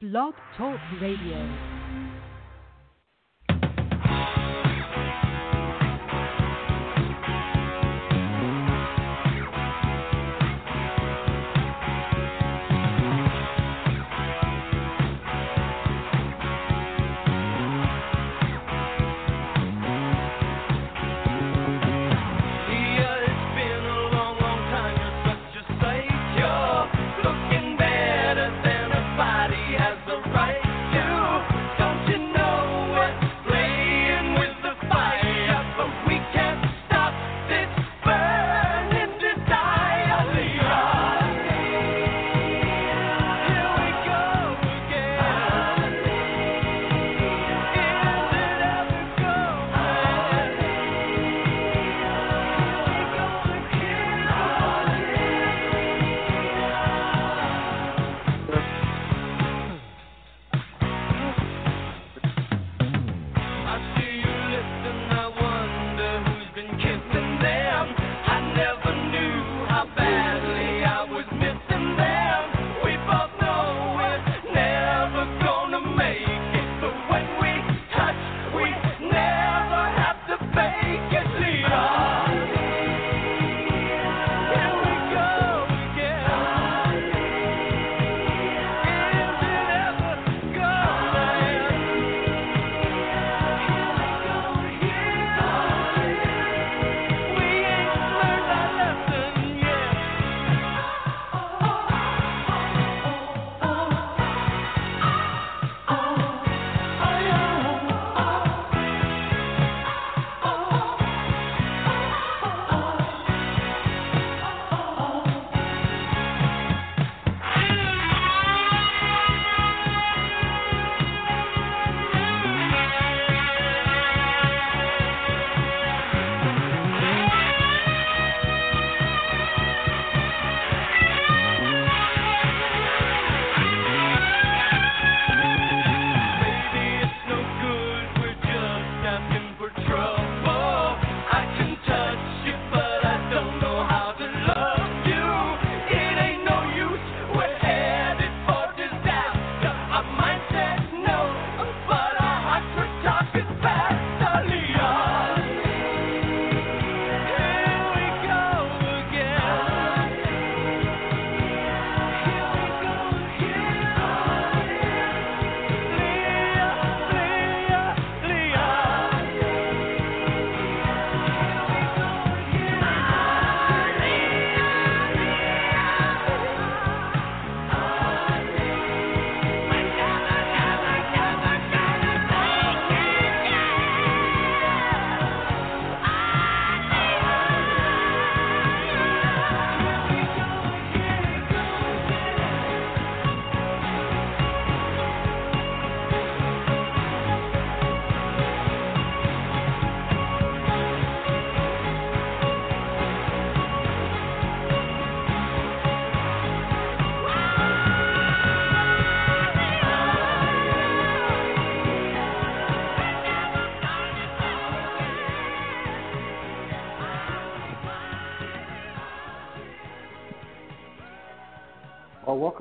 Blog Talk Radio.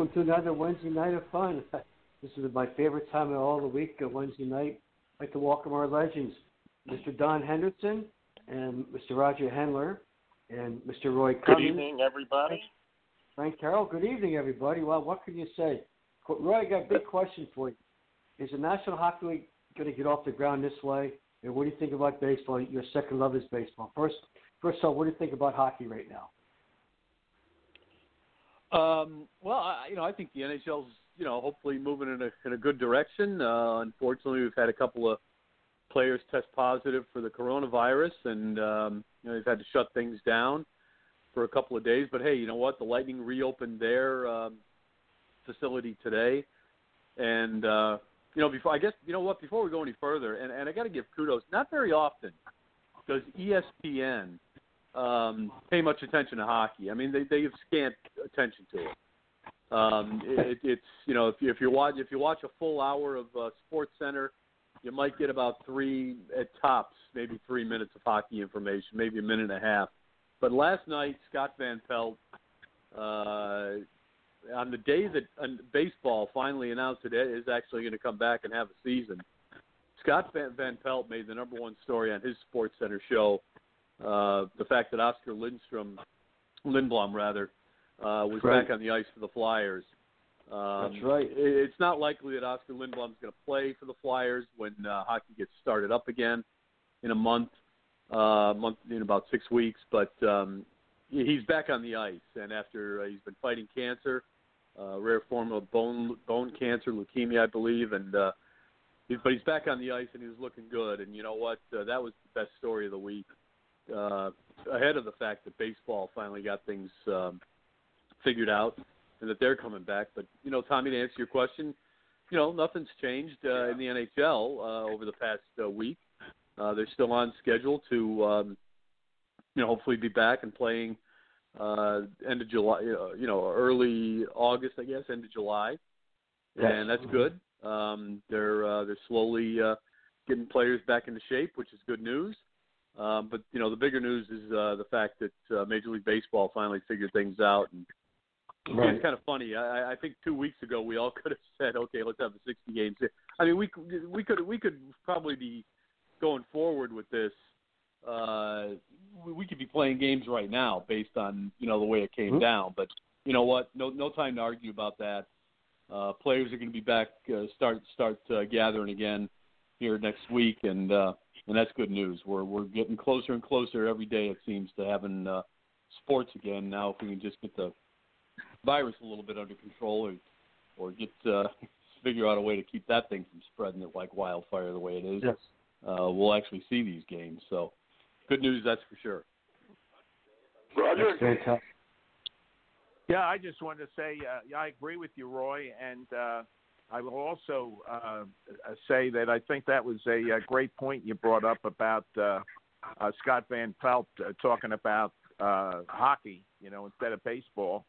Welcome to another Wednesday night of fun. This is my favorite time of all the week, a Wednesday night. I'd like to welcome our legends, Mr. Don Henderson and Mr. Roger Hendler and Mr. Roy Good evening, everybody. Frank Carroll, good evening, everybody. Well, what can you say? Roy, I got a big question for you. Is the National Hockey League going to get off the ground this way? And what do you think about baseball? Your second love is baseball. First, first off, what do you think about hockey right now? Um, well, I, you know, I think the NHL's you know hopefully moving in a in a good direction. Uh, unfortunately, we've had a couple of players test positive for the coronavirus, and um, you know they've had to shut things down for a couple of days. But hey, you know what? The Lightning reopened their um, facility today, and uh, you know before I guess you know what? Before we go any further, and, and I got to give kudos. Not very often does ESPN um, pay much attention to hockey. I mean, they they have scant attention to it. Um, it, it's you know if you if you watch if you watch a full hour of uh, Sports Center, you might get about three at tops, maybe three minutes of hockey information, maybe a minute and a half. But last night, Scott Van Pelt uh, on the day that uh, baseball finally announced it is actually going to come back and have a season, Scott Van Pelt made the number one story on his Sports Center show. Uh, the fact that Oscar Lindstrom, Lindblom rather, uh, was Right. back on the ice for the Flyers. Um, That's right. it- It's not likely that Oscar Lindblom is going to play for the Flyers when uh, hockey gets started up again in a month, uh, month in about six weeks. But um, he's back on the ice, and after uh, he's been fighting cancer, uh, rare form of bone bone cancer, leukemia, I believe, and uh, he's, but he's back on the ice and he was looking good. And you know what? Uh, that was the best story of the week. Uh, ahead of the fact that baseball finally got things um, figured out and that they're coming back. But you know, Tommy, to answer your question, you know, nothing's changed uh, in the NHL uh, over the past uh, week. Uh, they're still on schedule to, um, you know, hopefully be back and playing uh, end of July, uh, you know, early August, I guess, end of July, Yes. and that's good. Um, they're uh, they're slowly uh, getting players back into shape, which is good news. Um, but you know, the bigger news is uh, the fact that uh, Major League Baseball finally figured things out and Right. it's kind of funny. I, I think two weeks ago we all could have said, "Okay, let's have a 60 game." I mean, we we could we could probably be going forward with this. Uh, we, could be playing games right now based on you know the way it came Mhm. down. But you know what? No no time to argue about that. Uh, players are going to be back, uh, start start uh, gathering again here next week, and uh, and that's good news. We're we're getting closer and closer every day. It seems to having uh, sports again. Now, if we can just get the virus a little bit under control, or or get uh, figure out a way to keep that thing from spreading it like wildfire the way it is, Yes. uh, we'll actually see these games. So, good news, that's for sure. Roger. That's. Yeah, I just wanted to say uh, I agree with you, Roy, and uh, I will also uh, uh, say that I think that was a, uh great point you brought up about uh, uh, Scott Van Pelt uh, talking about uh, hockey, you know, instead of baseball.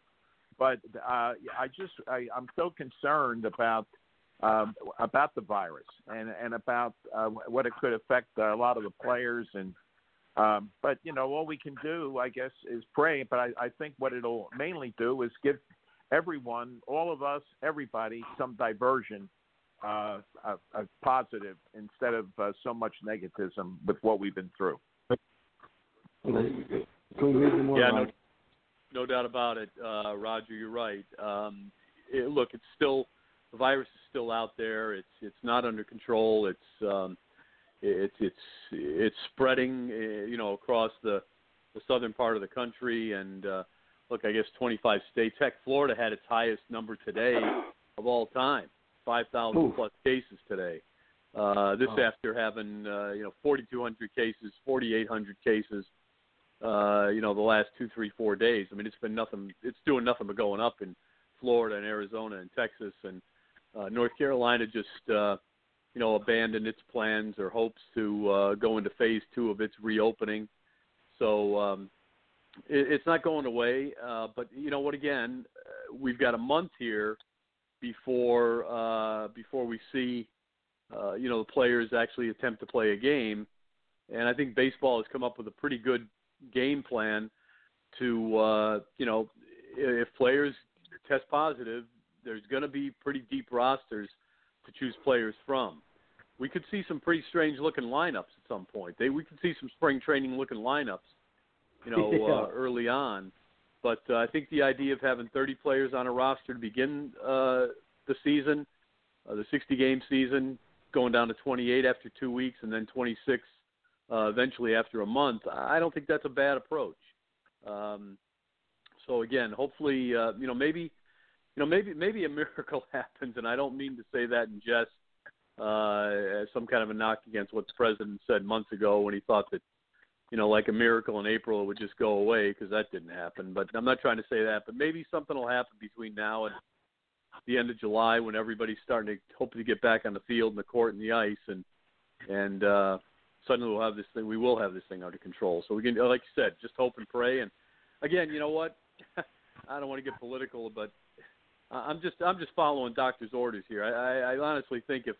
But uh, I just I, I'm so concerned about um, about the virus and and about uh, what it could affect a lot of the players and um, but you know, all we can do, I guess, is pray. But I, I think what it'll mainly do is give everyone, all of us, everybody, some diversion, uh, a, a positive instead of uh, so much negativism with what we've been through. Can we read more? Yeah, no, no doubt about it, uh, Roger. You're right. Um, it, look, it's still the virus is still out there. It's it's not under control. It's um, it's it's it's spreading, uh, you know, across the the southern part of the country. And uh, look, I guess 25 states. Heck, Florida had its highest number today of all time, 5,000 plus cases today. Uh, this Wow. after having uh, you know 4,200 cases, 4,800 cases. Uh, you know, the last two, three, four days. I mean, it's been nothing. It's doing nothing but going up in Florida and Arizona and Texas and uh, North Carolina. Just uh, you know, abandoned its plans or hopes to uh, go into phase two of its reopening. So um, it, it's not going away. Uh, but you know what? Again, uh, we've got a month here before uh, before we see uh, you know the players actually attempt to play a game. And I think baseball has come up with a pretty good game plan to uh, you know if players test positive, there's going to be pretty deep rosters to choose players from. We could see some pretty strange looking lineups at some point. They we could see some spring training looking lineups, you know, Yeah. uh, early on. But uh, I think the idea of having 30 players on a roster to begin uh, the season, uh, the 60 game season, going down to 28 after two weeks, and then 26 uh, eventually after a month. I don't think that's a bad approach. Um, so again, hopefully, uh, you know, maybe, you know, maybe maybe a miracle happens, and I don't mean to say that in jest, uh, as some kind of a knock against what the president said months ago when he thought that, you know, like a miracle in April it would just go away because that didn't happen. But I'm not trying to say that, but maybe something will happen between now and the end of July when everybody's starting to hopefully get back on the field and the court and the ice, and and uh, suddenly we'll have this thing. We will have this thing under control. So we can, like you said, just hope and pray. And again, you know what? I don't want to get political, but I'm just I'm just following doctors' orders here. I, I, I honestly think if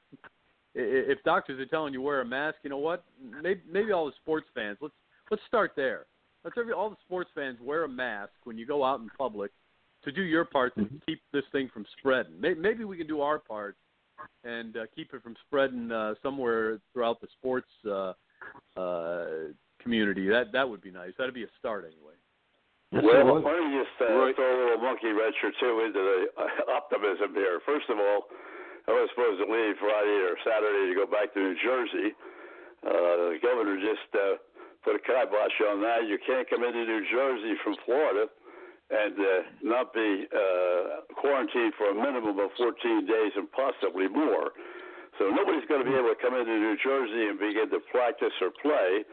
if doctors are telling you wear a mask, you know what? Maybe maybe all the sports fans let's let's start there. Let's every all the sports fans wear a mask when you go out in public to do your part to Mhm. keep this thing from spreading. Maybe, maybe we can do our part and uh, keep it from spreading uh, somewhere throughout the sports uh, uh, community. That that would be nice. That'd be a start anyway. Well, it was. why don't you just uh, Right. throw a little monkey wrench or two into the uh, optimism here? First of all, I was supposed to leave Friday or Saturday to go back to New Jersey. Uh, the governor just uh, put a kibosh on that. You can't come into New Jersey from Florida and uh, not be uh, quarantined for a minimum of 14 days and possibly more. So nobody's going to be able to come into New Jersey and begin to practice or play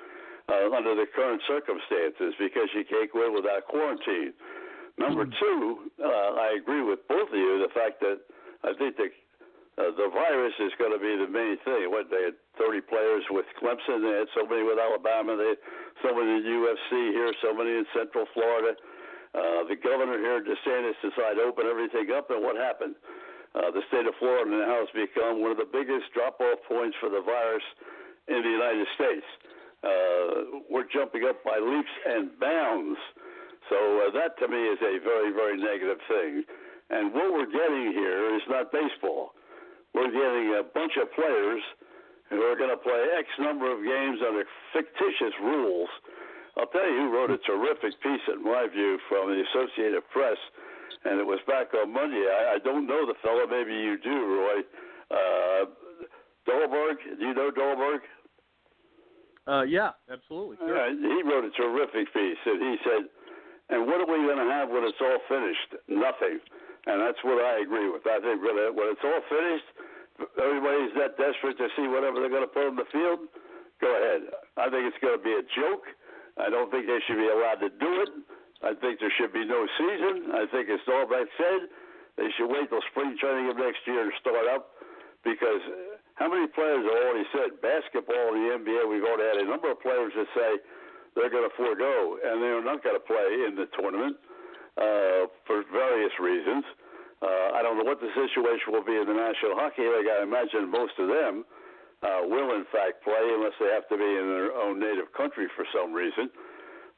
uh, under the current circumstances because you can't go in without quarantine. Number two, uh, I agree with both of you. The fact that I think the uh, the virus is going to be the main thing. What they had 30 players with Clemson, they had so many with Alabama, they had so many in UFC here, so many in Central Florida. Uh, the governor here, DeSantis, decided to open everything up, and what happened? Uh, the state of Florida now has become one of the biggest drop-off points for the virus in the United States. Uh, we're jumping up by leaps and bounds. So uh, that to me is a very, very negative thing. And what we're getting here is not baseball. We're getting a bunch of players who are going to play X number of games under fictitious rules. I'll tell you who wrote a terrific piece, in my view, from the Associated Press, and it was back on Monday. I, I don't know the fellow. Maybe you do, Roy. Uh, Dolberg. Do you know Dolberg? Uh, yeah, absolutely. Sure. He wrote a terrific piece, and he said, "And what are we going to have when it's all finished? Nothing." And that's what I agree with. I think when, when it's all finished, everybody's that desperate to see whatever they're going to put on the field. Go ahead. I think it's going to be a joke. I don't think they should be allowed to do it. I think there should be no season. I think it's all that said. They should wait till spring training of next year to start up because uh, how many players have already said basketball in the NBA? We've already had a number of players that say they're going to forego and they're not going to play in the tournament uh, for various reasons. Uh, I don't know what the situation will be in the National Hockey League. I imagine most of them uh, will, in fact, play unless they have to be in their own native country for some reason.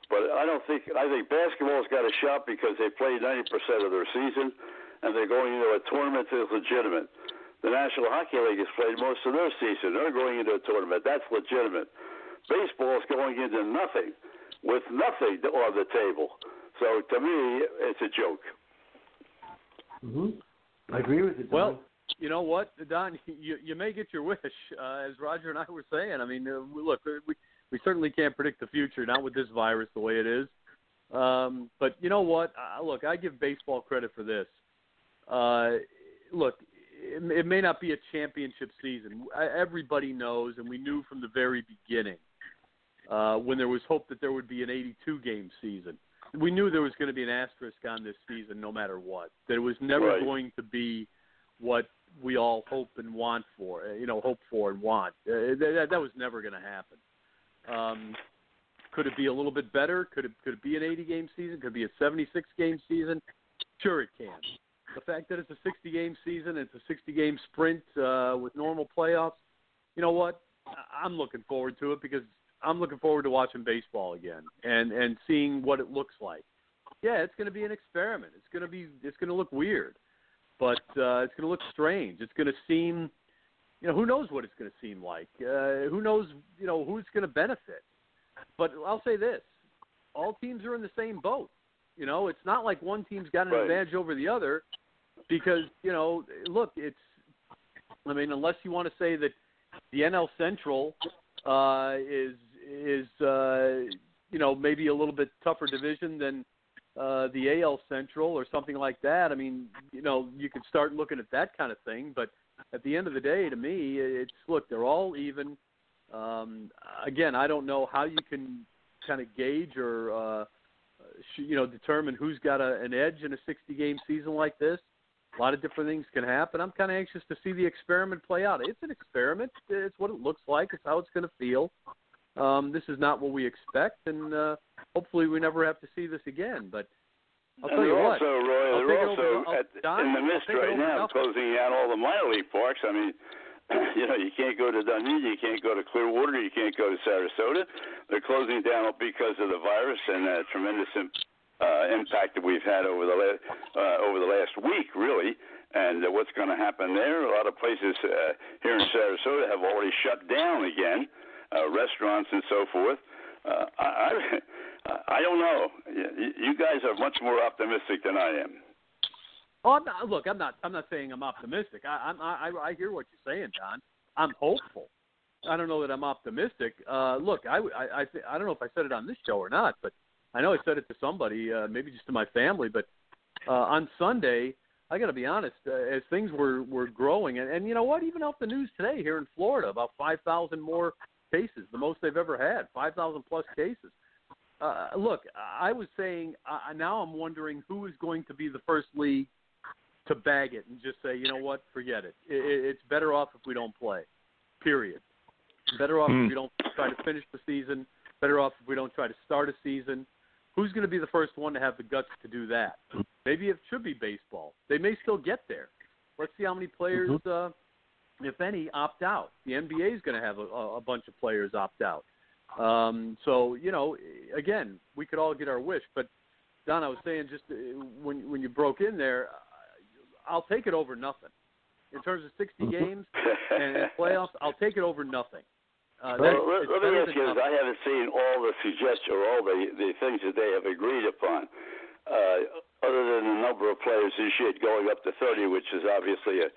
But I don't think I think basketball's got a shot because they play 90% of their season, and they're going into a tournament that's legitimate. The National Hockey League has played most of their season. They're going into a tournament. That's legitimate. Baseball is going into nothing, with nothing on the table. So to me, it's a joke. hmm I agree with you. Don. Well, you know what, Don, you you may get your wish, uh, as Roger and I were saying. I mean, uh, look, we we certainly can't predict the future, not with this virus the way it is. Um, but you know what? Uh, look, I give baseball credit for this. Uh, look, it, it may not be a championship season. Everybody knows, and we knew from the very beginning uh, when there was hope that there would be an 82 game season. We knew there was going to be an asterisk on this season, no matter what. That it was never Right. going to be what we all hope and want for, uh, you know, hope for and want. Uh, that, that was never going to happen. Um, could it be a little bit better? Could it could it be an 80 game season? Could it be a 76 game season? Sure, it can. The fact that it's a 60 game season, it's a 60 game sprint uh, with normal playoffs. You know what? I'm looking forward to it because I'm looking forward to watching baseball again and and seeing what it looks like. Yeah, it's going to be an experiment. It's going to be it's going to look weird, but uh, it's going to look strange. It's going to seem, you know, who knows what it's going to seem like? Uh, who knows, you know, who's going to benefit? But I'll say this: all teams are in the same boat. You know, it's not like one team's got an Right. advantage over the other because you know, look, it's. I mean, unless you want to say that the NL Central uh, is is uh, you know maybe a little bit tougher division than uh, the AL Central or something like that. I mean, you know, you could start looking at that kind of thing. But at the end of the day, to me, it's look, they're all even. Um, again, I don't know how you can kind of gauge or uh, you know determine who's got a, an edge in a 60 game season like this. A lot of different things can happen. I'm kind of anxious to see the experiment play out. It's an experiment. It's what it looks like. It's how it's going to feel. Um, this is not what we expect, and uh, hopefully we never have to see this again. But I'll and tell you what. also, Roy, I'll they're also over- at, Don, in the midst right now closing out all the minor league parks. I mean, you know, you can't go to Dunedin, you can't go to Clearwater, you can't go to Sarasota. They're closing down because of the virus and uh, tremendous uh, impact that we've had over the la- uh, over the last week, really, and uh, what's going to happen there. A lot of places uh, here in Sarasota have already shut down again, uh, restaurants and so forth. Uh, I, I I don't know. You, guys are much more optimistic than I am. Oh, I'm not, look, I'm not. I'm not saying I'm optimistic. I, I'm. I, I hear what you're saying, John. I'm hopeful. I don't know that I'm optimistic. Uh, look, I, I, I, I don't know if I said it on this show or not, but I know I said it to somebody, uh, maybe just to my family. But uh, on Sunday, I got to be honest, uh, as things were were growing, and, and you know what, even off the news today here in Florida, about 5,000 more cases, the most they've ever had, 5,000 plus cases. Uh, look, I was saying uh, now I'm wondering who is going to be the first league to bag it and just say, you know what, forget it. it it's better off if we don't play. Period. Better off Hmm. if we don't try to finish the season. Better off if we don't try to start a season. Who's going to be the first one to have the guts to do that? Maybe it should be baseball. They may still get there. Let's see how many players, uh, if any, opt out. The NBA is going to have a, a bunch of players opt out. Um, so you know, again, we could all get our wish, but Don, I was saying just uh, when when you broke in there, uh, I'll take it over nothing. In terms of 60 games and and playoffs, I'll take it over nothing. Uh, Well, let, let me ask you this. I haven't seen all the suggestions or all the the things that they have agreed upon. Uh, other than the number of players this year going up to 30, which is obviously a,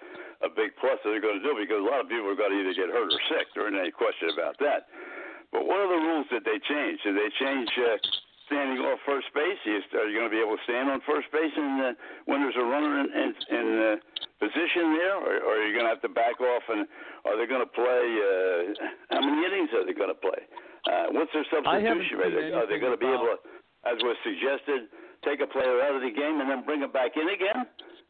a big plus that they're going to do because a lot of people are going to either get hurt or sick. There isn't any question about that. But what are the rules that they change? Did they change uh, standing off first base? Are you going to be able to stand on first base in, uh, when there's a runner in, in, in uh, position there, or, or are you going to have to back off? And are they going to play? Uh, how many innings are they going to play? Uh, what's their substitution rate? Are they going to be able to, as was suggested, take a player out of the game and then bring him back in again?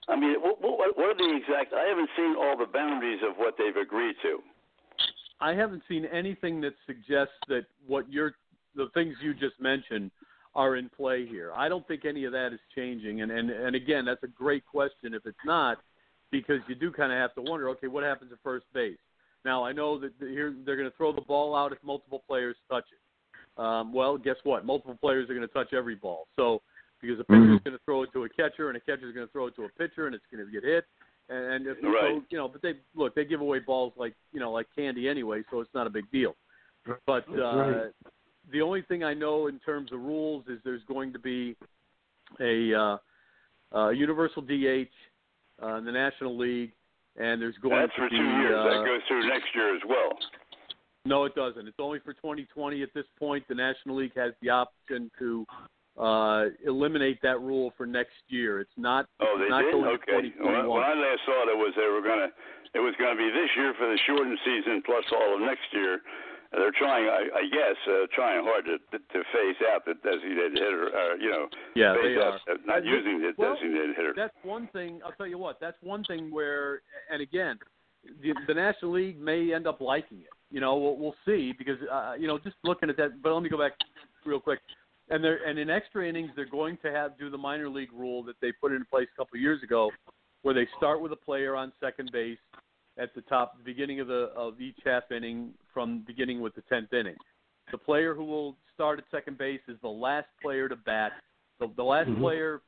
I mean, what, what, what are the exact? I haven't seen all the boundaries of what they've agreed to. I haven't seen anything that suggests that what you're the things you just mentioned are in play here. I don't think any of that is changing. And and and again, that's a great question if it's not, because you do kind of have to wonder, okay, what happens at first base? Now I know that here they're going to throw the ball out if multiple players touch it. Um, well, guess what? Multiple players are going to touch every ball. So because a pitcher is going to throw it to a catcher and a catcher is going to throw it to a pitcher and it's going to get hit. And, and if, Right. so, you know, but they look, they give away balls like you know like candy anyway, so it's not a big deal. But uh, Right. the only thing I know in terms of rules is there's going to be a uh, uh, universal DH uh, in the National League, and there's going That's to for be two years. uh, that goes through next year as well. no, it doesn't. It's only for 2020 at this point. The National League has the option to uh, eliminate that rule for next year. It's not. Oh, they not did. going Okay. to When, 2021. when I last saw it, it was they were gonna. It was going to be this year for the shortened season plus all of next year. Uh, They're trying, I, I guess, uh, trying hard to to to phase out the designated hitter. Uh, you know, yeah, phase they out, are. not using the well, designated hitter. That's one thing. I'll tell you what. That's one thing where, and again, the, the National League may end up liking it. You know, we'll, we'll see because uh, you know just looking at that. But let me go back real quick. And they're and in extra innings, they're going to have do the minor league rule that they put into place a couple of years ago, where they start with a player on second base at the top, the beginning of the of each half inning, from beginning with the tenth inning. The player who will start at second base is the last player to bat. The, the last Mhm. player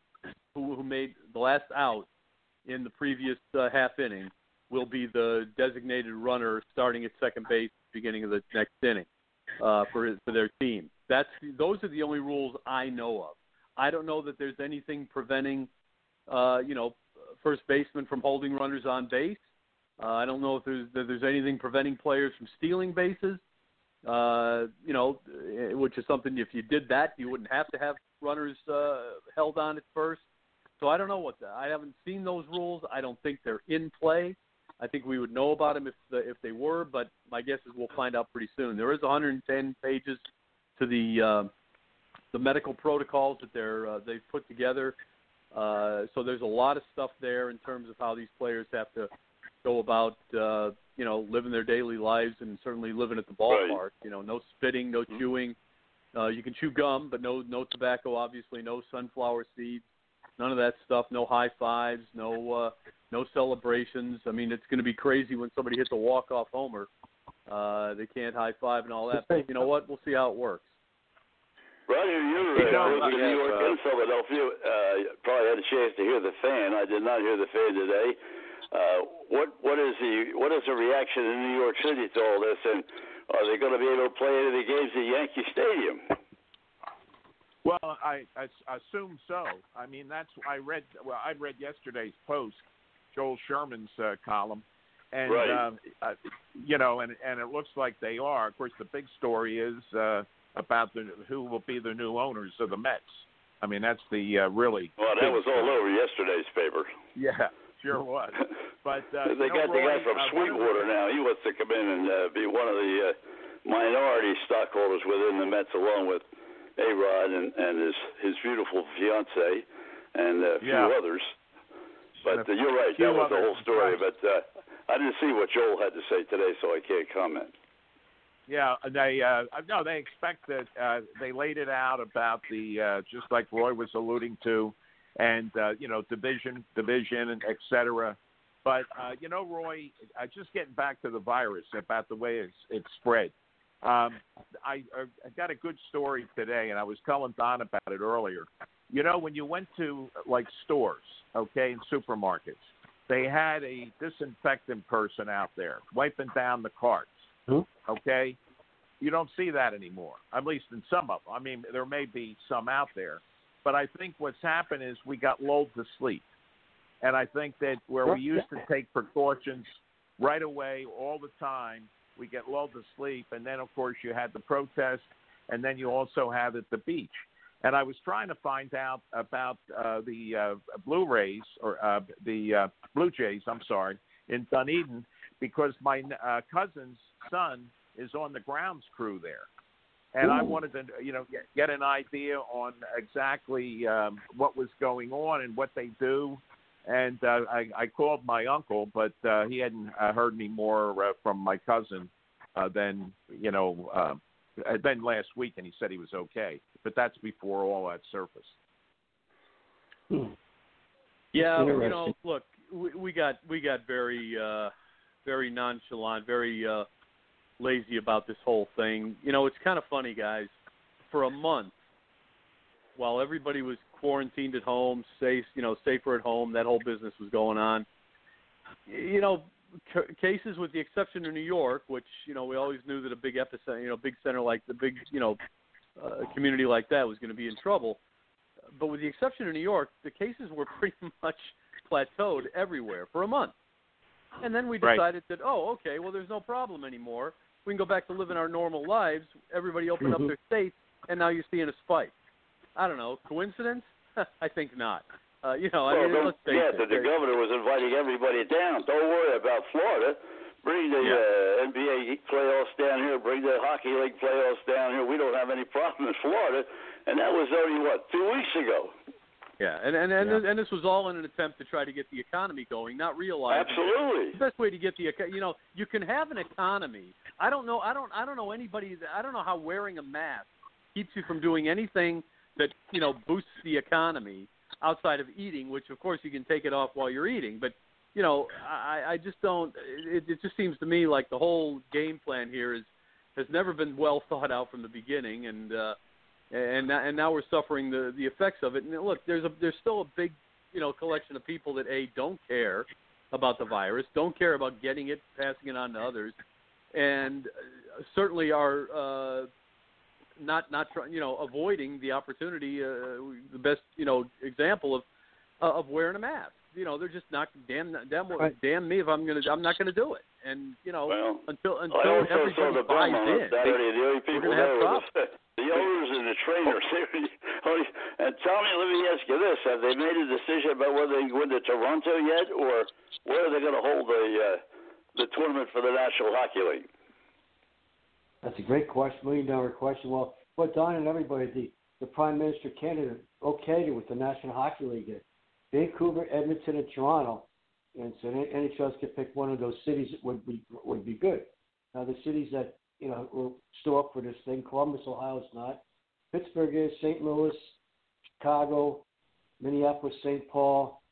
who, who made the last out in the previous uh, half inning will be the designated runner starting at second base beginning of the next inning uh, for for their team. That's those are the only rules I know of. I don't know that there's anything preventing, uh, you know, first baseman from holding runners on base. Uh, I don't know if there's that there's anything preventing players from stealing bases. Uh, you know, eh, which is something if you did that, you wouldn't have to have runners uh, held on at first. So I don't know what the, I haven't seen those rules. I don't think they're in play. I think we would know about them if the, if they were, but my guess is we'll find out pretty soon. There is 110 pages to the uh, the medical protocols that they're uh, they've put together. Uh, so there's a lot of stuff there in terms of how these players have to go about uh, you know living their daily lives and certainly living at the ballpark. Right. You know, no spitting, no Mhm. chewing. Uh, you can chew gum, but no no tobacco, obviously, no sunflower seeds, none of that stuff. No high fives, no uh, no celebrations. I mean, it's going to be crazy when somebody hits a walk off homer. Uh, they can't high five and all that. But you know what? We'll see how it works. Roger, you're You uh, know, living in New York uh, and Philadelphia. Uh, probably had a chance to hear the fan. I did not hear the fan today. Uh, what what is the what is the reaction in New York City to all this, and are they going to be able to play any of the games at Yankee Stadium? Well, I, I assume so. I mean, that's I read. Well, I read yesterday's post, Joel Sherman's uh, column, and Right. um, uh, you know, and and it looks like they are. Of course, the big story is uh, about the who will be the new owners of the Mets. I mean, that's the uh, really. Well, that was all over yesterday's paper. Yeah, sure was. But uh, they got the guy from uh, one of the- Sweetwater now. He wants to come in and uh, be one of the uh, minority stockholders within the Mets, along with A Rod and, and his his beautiful fiance and a few Yeah. others. But uh, you're right. That was the whole story. right. But uh, I didn't see what Joel had to say today, so I can't comment. Yeah, they uh no, they expect that uh they laid it out about the uh just like Roy was alluding to and uh you know division division and et cetera. But uh you know Roy, uh, just getting back to the virus about the way it's it's spread. Um I I got a good story today and I was telling Don about it earlier. You know when you went to like stores, okay, and supermarkets, they had a disinfectant person out there wiping down the carts okay? You don't see that anymore, at least in some of them. I mean, there may be some out there, but I think what's happened is we got lulled to sleep. And I think that where we used to take precautions right away all the time, we get lulled to sleep. And then, of course, you had the protest, and then you also had at the beach. And I was trying to find out about uh, the uh, Blue Rays or uh, the uh, Blue Jays, I'm sorry, in Dunedin, because my uh, cousin's son is on the grounds crew there, and I wanted to, you know, get, get an idea on exactly um, what was going on and what they do. And uh, I, I called my uncle, but uh, he hadn't uh, heard any more uh, from my cousin uh, than you know uh, than last week, and he said he was okay. But that's before all that surfaced. Yeah, you know, look, we, we got we got very uh very nonchalant, very uh lazy about this whole thing. You know, it's kind of funny, guys. For a month, while everybody was quarantined at home, safe, you know, safer at home, that whole business was going on. You know, c- cases with the exception of New York, which you know we always knew that a big epicenter, you know, big center like the big, you know, uh, community like that was going to be in trouble. But with the exception of New York, the cases were pretty much plateaued everywhere for a month. And then we Right. decided that, oh, okay, well, there's no problem anymore. We can go back to living our normal lives. Everybody opened up Mhm. their states, and now you're seeing a spike. I don't know. Coincidence? I think not. Uh, you know, I mean, the, let's face yeah, it. the, the governor was inviting everybody down. Don't worry about Florida. Bring the uh, NBA playoffs down here. Bring the hockey league playoffs down here. We don't have any problem in Florida. And that was only what two weeks ago. Yeah, and and and, Yeah. and this was all in an attempt to try to get the economy going, not realizing Absolutely. the best way to get the you know you can have an economy. I don't know. I don't. I don't know anybody. I don't know how wearing a mask keeps you from doing anything that you know boosts the economy outside of eating, which of course you can take it off while you're eating. But you know, I, I just don't. It, it just seems to me like the whole game plan here is has never been well thought out from the beginning, and uh, and and now we're suffering the the effects of it. And look, there's a there's still a big you know collection of people that a don't care about the virus, don't care about getting it, passing it on to others, and uh, certainly are uh, not not try, you know avoiding the opportunity. Uh, the best you know example of uh, of wearing a mask. You know, they're just not damn damn Right. damn me if I'm gonna I'm not gonna do it. And you know Well, until I until also saw everybody the buys in. it Saturday. The only people gonna have there was the owners and the trainers. Only- and Tommy, let me ask you this: Have they made a decision about whether they go into Toronto yet, or where are they going to hold the uh, the tournament for the National Hockey League? That's a great question, million dollar question. Well, but Don and everybody, the, the Prime Minister candidate okayed it with the National Hockey League. at Vancouver, Edmonton, and Toronto. And so the NHL could pick one of those cities that would be would be good. Now the cities that you know were still up for this thing, Columbus, Ohio is not. Pittsburgh is, St. Louis, Chicago, Minneapolis, St. Paul,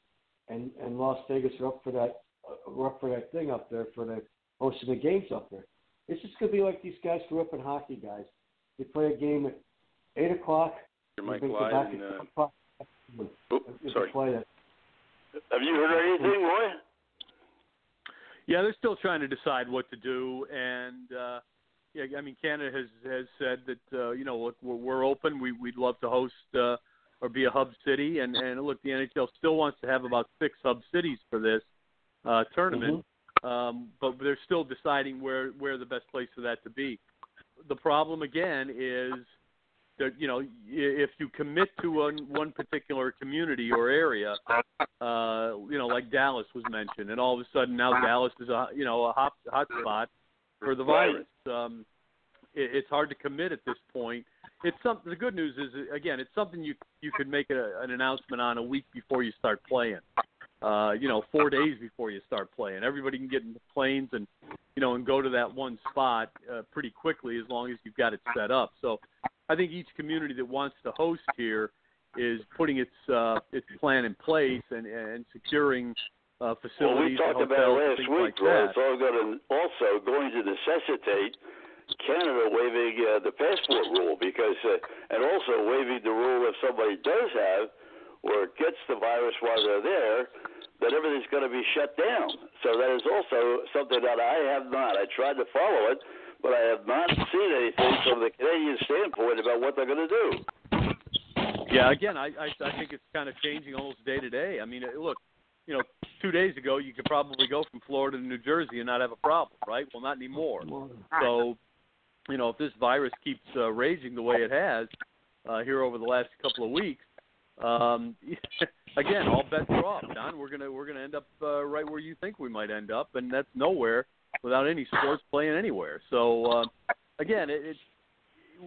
and and Las Vegas are up for that are up for that thing up there for the hosting the games up there. It's just gonna be like these guys grew up in hockey, guys. They play a game at eight o'clock. Your we're mic gonna live. And, at uh, 10 o'clock. oh, sorry. play that- Have you heard anything, Roy? Yeah, they're still trying to decide what to do, and uh, yeah, I mean, Canada has has said that uh, you know, look, we're, we're open. We we'd love to host uh, or be a hub city, and and look, the NHL still wants to have about six hub cities for this uh, tournament, um, but they're still deciding where where the best place for that to be. The problem again is that you know if you commit to one one particular community or area, uh, you know, like Dallas was mentioned, and all of a sudden now Dallas is a you know a hot hot spot for the virus. Um, it, it's hard to commit at this point. It's something. The good news is again, it's something you you could make a, an announcement on a week before you start playing. Uh, you know, four days before you start playing. Everybody can get in the planes and you know and go to that one spot uh, pretty quickly as long as you've got it set up. So I think each community that wants to host here is putting its uh, its plan in place and and securing uh, Well, facilities, we talked about hotels, and last week, like Roy. It's all going to, also going to necessitate Canada waiving uh, the passport rule because, uh, and also waiving the rule if somebody does have or gets the virus while they're there, that everything's going to be shut down. So that is also something that I have not. I tried to follow it, but I have not seen anything from the Canadian standpoint about what they're going to do. Yeah, again, I, I I think it's kind of changing almost day to day. I mean, look, you know, two days ago you could probably go from Florida to New Jersey and not have a problem, right? Well, not anymore. So, you know, if this virus keeps uh, raging the way it has uh, here over the last couple of weeks, um, again, all bets are off. Don, we're gonna we're gonna end up uh, right where you think we might end up, and that's nowhere without any sports playing anywhere. So, uh, again, it, it's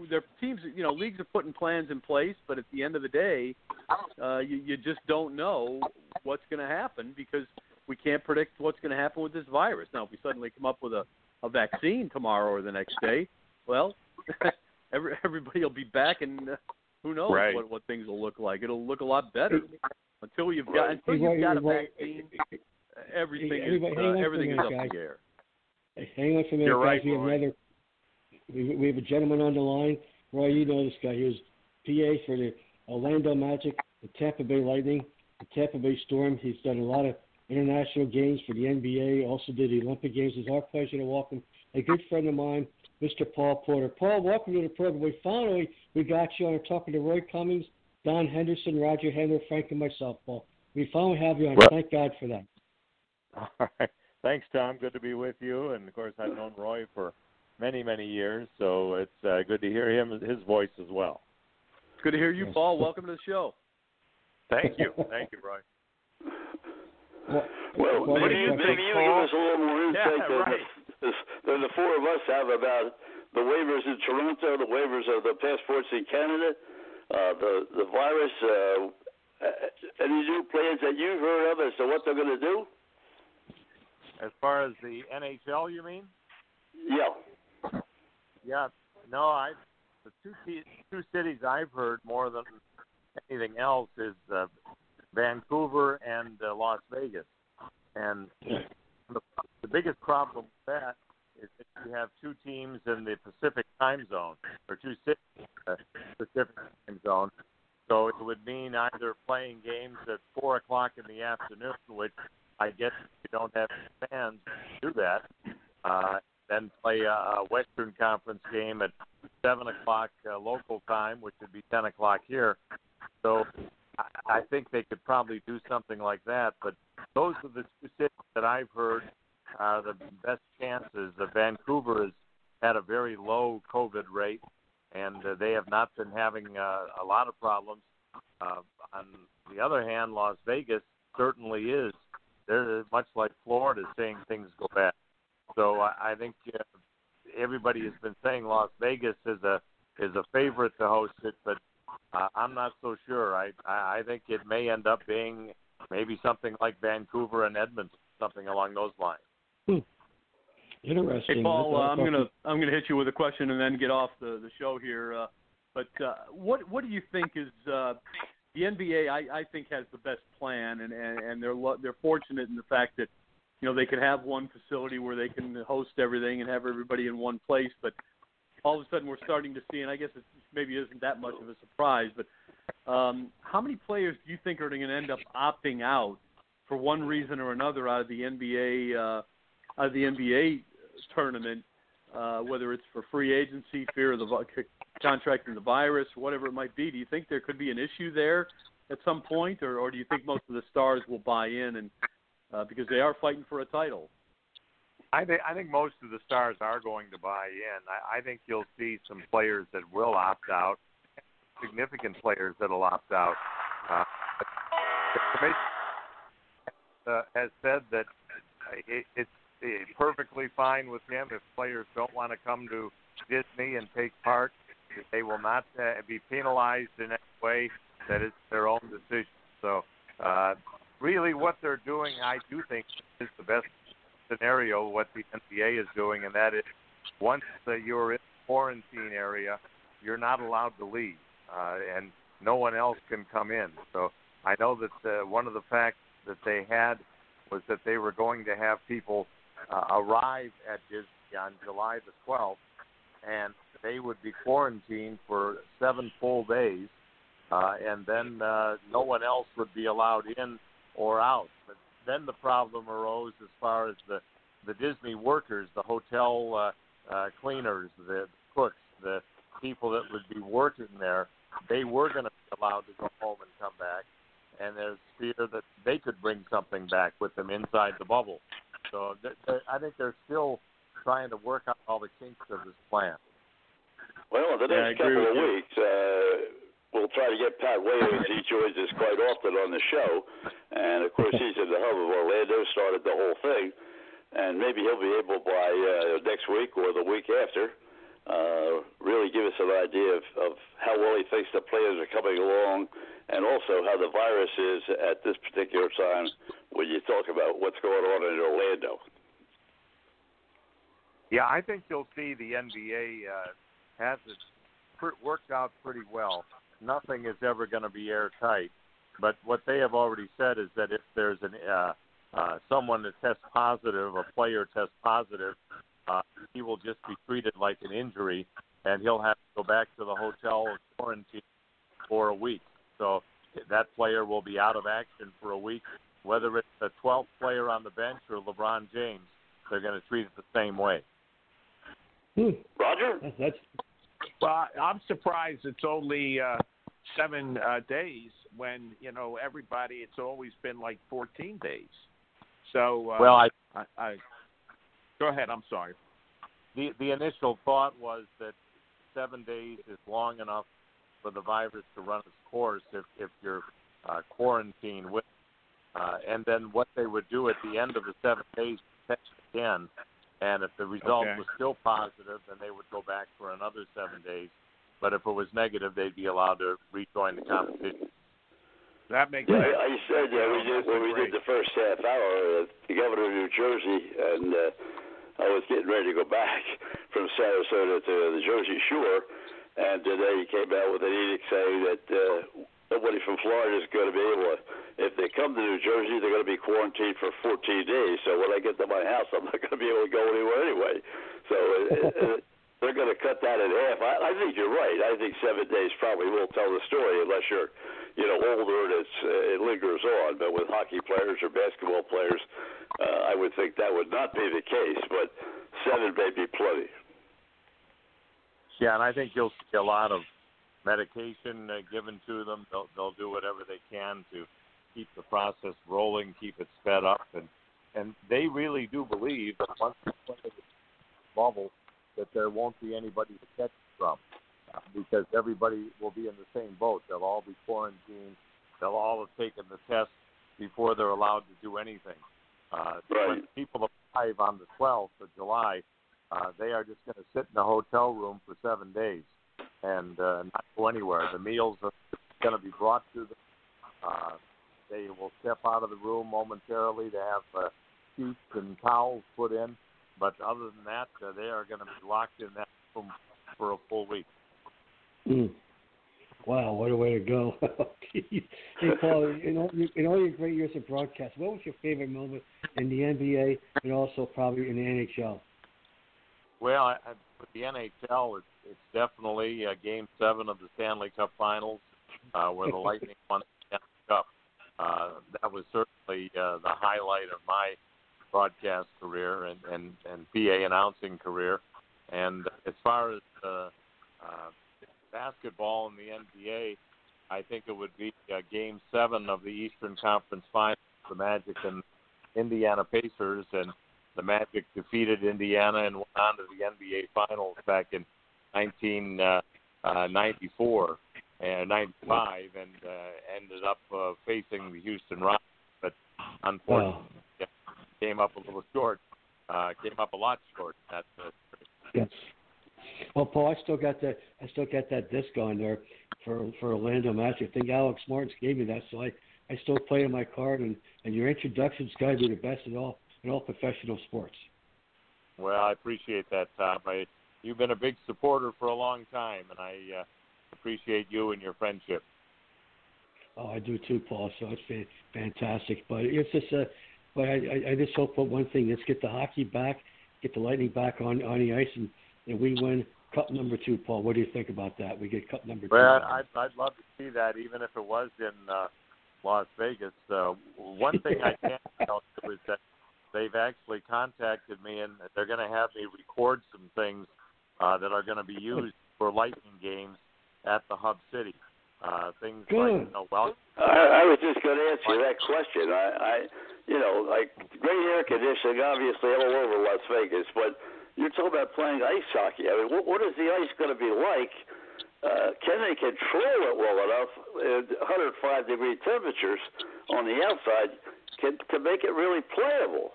their teams, you know, leagues are putting plans in place, but at the end of the day, uh, you, you just don't know what's going to happen because we can't predict what's going to happen with this virus. Now, if we suddenly come up with a, a vaccine tomorrow or the next day, well, every, everybody will be back, and uh, who knows Right. what what things will look like. It'll look a lot better until you've got until you've got a Roy, Roy, vaccine. Everything is everybody- hang on uh, everything is up in guys. the air. Hang on for a minute, You're guys. right, we have Roy. another. We, we have a gentleman on the line. Roy, you know this guy. He was PA for the Orlando Magic, the Tampa Bay Lightning, the Tampa Bay Storm. He's done a lot of international games for the NBA. Also did the Olympic Games. It's our pleasure to welcome a good friend of mine, Mr. Paul Porter. Paul, welcome to the program. We finally we got you on talking to Roy Cummings, Don Henderson, Roger Henry, Frank, and myself, Paul. We finally have you on. Well- Thank God for that. All right. Thanks, Tom. Good to be with you. And of course, I've known Roy for many, many years, so it's uh, good to hear him, his voice as well. It's good to hear you, Yes. Paul. Welcome to the show. Thank you. Thank you, Roy. Well, Well, Well, maybe you, maybe you give us a little more insight Yeah, than, right. The, the four of us have about the waivers in Toronto, the waivers of the passports in Canada, uh, the the virus. Uh, uh, any new plans that you've heard of as to what they're going to do? As far as the NHL, you mean? Yeah. Yeah. No, I. The two two cities I've heard more than anything else is uh, Vancouver and uh, Las Vegas, and biggest problem with that is that you have two teams in the Pacific time zone or two cities in the Pacific time zone. So it would mean either playing games at four o'clock in the afternoon, which I guess you don't have fans do that. Uh, then play a, Western Conference game at seven o'clock uh, local time, which would be ten o'clock here. So I, I think they could probably do something like that. But those are the cities that I've heard are the best chances. Uh, Vancouver has had a very low COVID rate, and uh, they have not been having uh, a lot of problems. Uh, on the other hand, Las Vegas certainly is. They're much like Florida, seeing things go bad. So I, I think uh, everybody has been saying Las Vegas is a is a favorite to host it, but uh, I'm not so sure. I, I I think it may end up being maybe something like Vancouver and Edmonton, something along those lines. Interesting. Hey Paul, uh, I'm gonna I'm gonna hit you with a question and then get off the the show here. Uh, but uh, what what do you think is uh, the NBA? I, I think has the best plan, and and, and they're lo- they're fortunate in the fact that you know they can have one facility where they can host everything and have everybody in one place. But all of a sudden we're starting to see, and I guess it maybe isn't that much of a surprise, but um, how many players do you think are going to end up opting out for one reason or another out of the NBA uh, of the NBA tournament, uh, whether it's for free agency, fear of the contracting the virus, whatever it might be? Do you think there could be an issue there at some point, or, or do you think most of the stars will buy in and uh, because they are fighting for a title? I think I think most of the stars are going to buy in. I, I think you'll see some players that will opt out, significant players that'll opt out. Uh, the commission uh, has said that it, it's it's perfectly fine with him if players don't want to come to Disney and take part. They will not uh, be penalized in any way. That it's their own decision. So, uh, really, what they're doing, I do think, is the best scenario. What the NBA is doing, and that is, once uh, you're in quarantine area, you're not allowed to leave, uh, and no one else can come in. So, I know that uh, one of the facts that they had was that they were going to have people uh, arrive at Disney on July the 12th, and they would be quarantined for seven full days, uh, and then uh, no one else would be allowed in or out. But then the problem arose as far as the the Disney workers, the hotel uh, uh, cleaners, the cooks, the people that would be working there. They were going to be allowed to go home and come back, and there's fear that they could bring something back with them inside the bubble. So th- th- I think they're still trying to work out all the kinks of this plan. Well, in the Yeah, next agree couple of you. weeks, uh, we'll try to get Pat Williams. He joins us quite often on the show, and of course, he's in the hub of Orlando. Started the whole thing, and maybe he'll be able by uh, next week or the week after. Uh, really give us an idea of, of how well he thinks the players are coming along, and also how the virus is at this particular time when you talk about what's going on in Orlando. Yeah, I think you'll see the NBA uh, has it pr- worked out pretty well. Nothing is ever going to be airtight, but what they have already said is that if there's an uh, uh, someone that tests positive, a player tests positive, uh, he will just be treated like an injury, and he'll have to go back to the hotel or quarantine for a week. So that player will be out of action for a week, whether it's the 12th player on the bench or LeBron James. They're going to treat it the same way. Hmm. Roger? That's, that's Well, I- I'm surprised it's only uh, seven uh, days when you know everybody. It's always been like 14 days. So uh, Well, I I, I go ahead. I'm sorry. the the initial thought was that seven days is long enough for the virus to run its course if if you're uh, quarantined with. Uh, and then what they would do at the end of the seven days, test again, and if the result Okay. was still positive, then they would go back for another seven days. But if it was negative, they'd be allowed to rejoin the competition. That makes Yeah, sense. I said uh, we did when we did the first half hour. Uh, the governor of New Jersey, and uh, I was getting ready to go back from Sarasota to the Jersey Shore, and today he came out with an edict saying that uh, nobody from Florida is going to be able to. If they come to New Jersey, they're going to be quarantined for 14 days. So when I get to my house, I'm not going to be able to go anywhere anyway. So uh, uh, they're going to cut that in half. I, I think you're right. I think seven days probably will tell the story unless you're, you know, older and it's uh, it lingers on. But with hockey players or basketball players, uh, I would think that would not be the case. But seven may be plenty. Yeah, and I think you'll see a lot of medication uh, given to them. They'll they'll do whatever they can to keep the process rolling, keep it sped up, and and they really do believe that once this bubble, that there won't be anybody to catch it from, uh, because everybody will be in the same boat. They'll all be quarantined. They'll all have taken the test before they're allowed to do anything. Uh, Right. When people arrive on the 12th of July, uh, they are just going to sit in a hotel room for seven days and uh, not go anywhere. The meals are going to be brought to them. Uh, they will step out of the room momentarily to have uh, sheets and towels put in, but other than that, uh, they are going to be locked in that room for a full week. Mm. Wow, what a way to go! hey, Paul, in all, in all your great years of broadcast, what was your favorite moment in the NBA and also probably in the NHL? Well, I, I, with the NHL, it's, it's definitely uh, Game Seven of the Stanley Cup Finals, uh, where the Lightning won the Stanley Cup. Uh, that was certainly uh, the highlight of my broadcast career and, and, and PA announcing career. And as far as uh, uh, basketball in the NBA, I think it would be uh, Game Seven of the Eastern Conference Finals, the Magic and Indiana Pacers, and the Magic defeated Indiana and went on to the NBA Finals back in 1994 and 95, and uh, ended up uh, facing the Houston Rockets, but unfortunately Wow. came up a little short. Uh, came up a lot short. That uh, Yes. Well, Paul, I still got that. I still got that disc on there for for Orlando Magic. I think Alex Martins gave me that, so I I still play in my card. And and your introduction's got to be the best in all in all professional sports. Well, I appreciate that, Tom. I, you've been a big supporter for a long time, and I uh, appreciate you and your friendship. Oh, I do too, Paul. So it's fa- fantastic. But it's just uh, but I, I just hope for one thing: let's get the hockey back, get the Lightning back on on the ice, and and we win Cup number two. Paul, what do you think about that? We get Cup number two. Well, I'd, I'd love to see that, even if it was in uh, Las Vegas. Uh, one thing I can tell you is that they've actually contacted me, and they're going to have me record some things uh, that are going to be used for Lightning games at the Hub City. Uh, things like, you know, well, I, I was just going to answer that question. I, I, you know, like great air conditioning, obviously all over Las Vegas, but you're talking about playing ice hockey. I mean, what, what is the ice going to be like? Uh, can they control it well enough at 105 degree temperatures on the outside can, to make it really playable?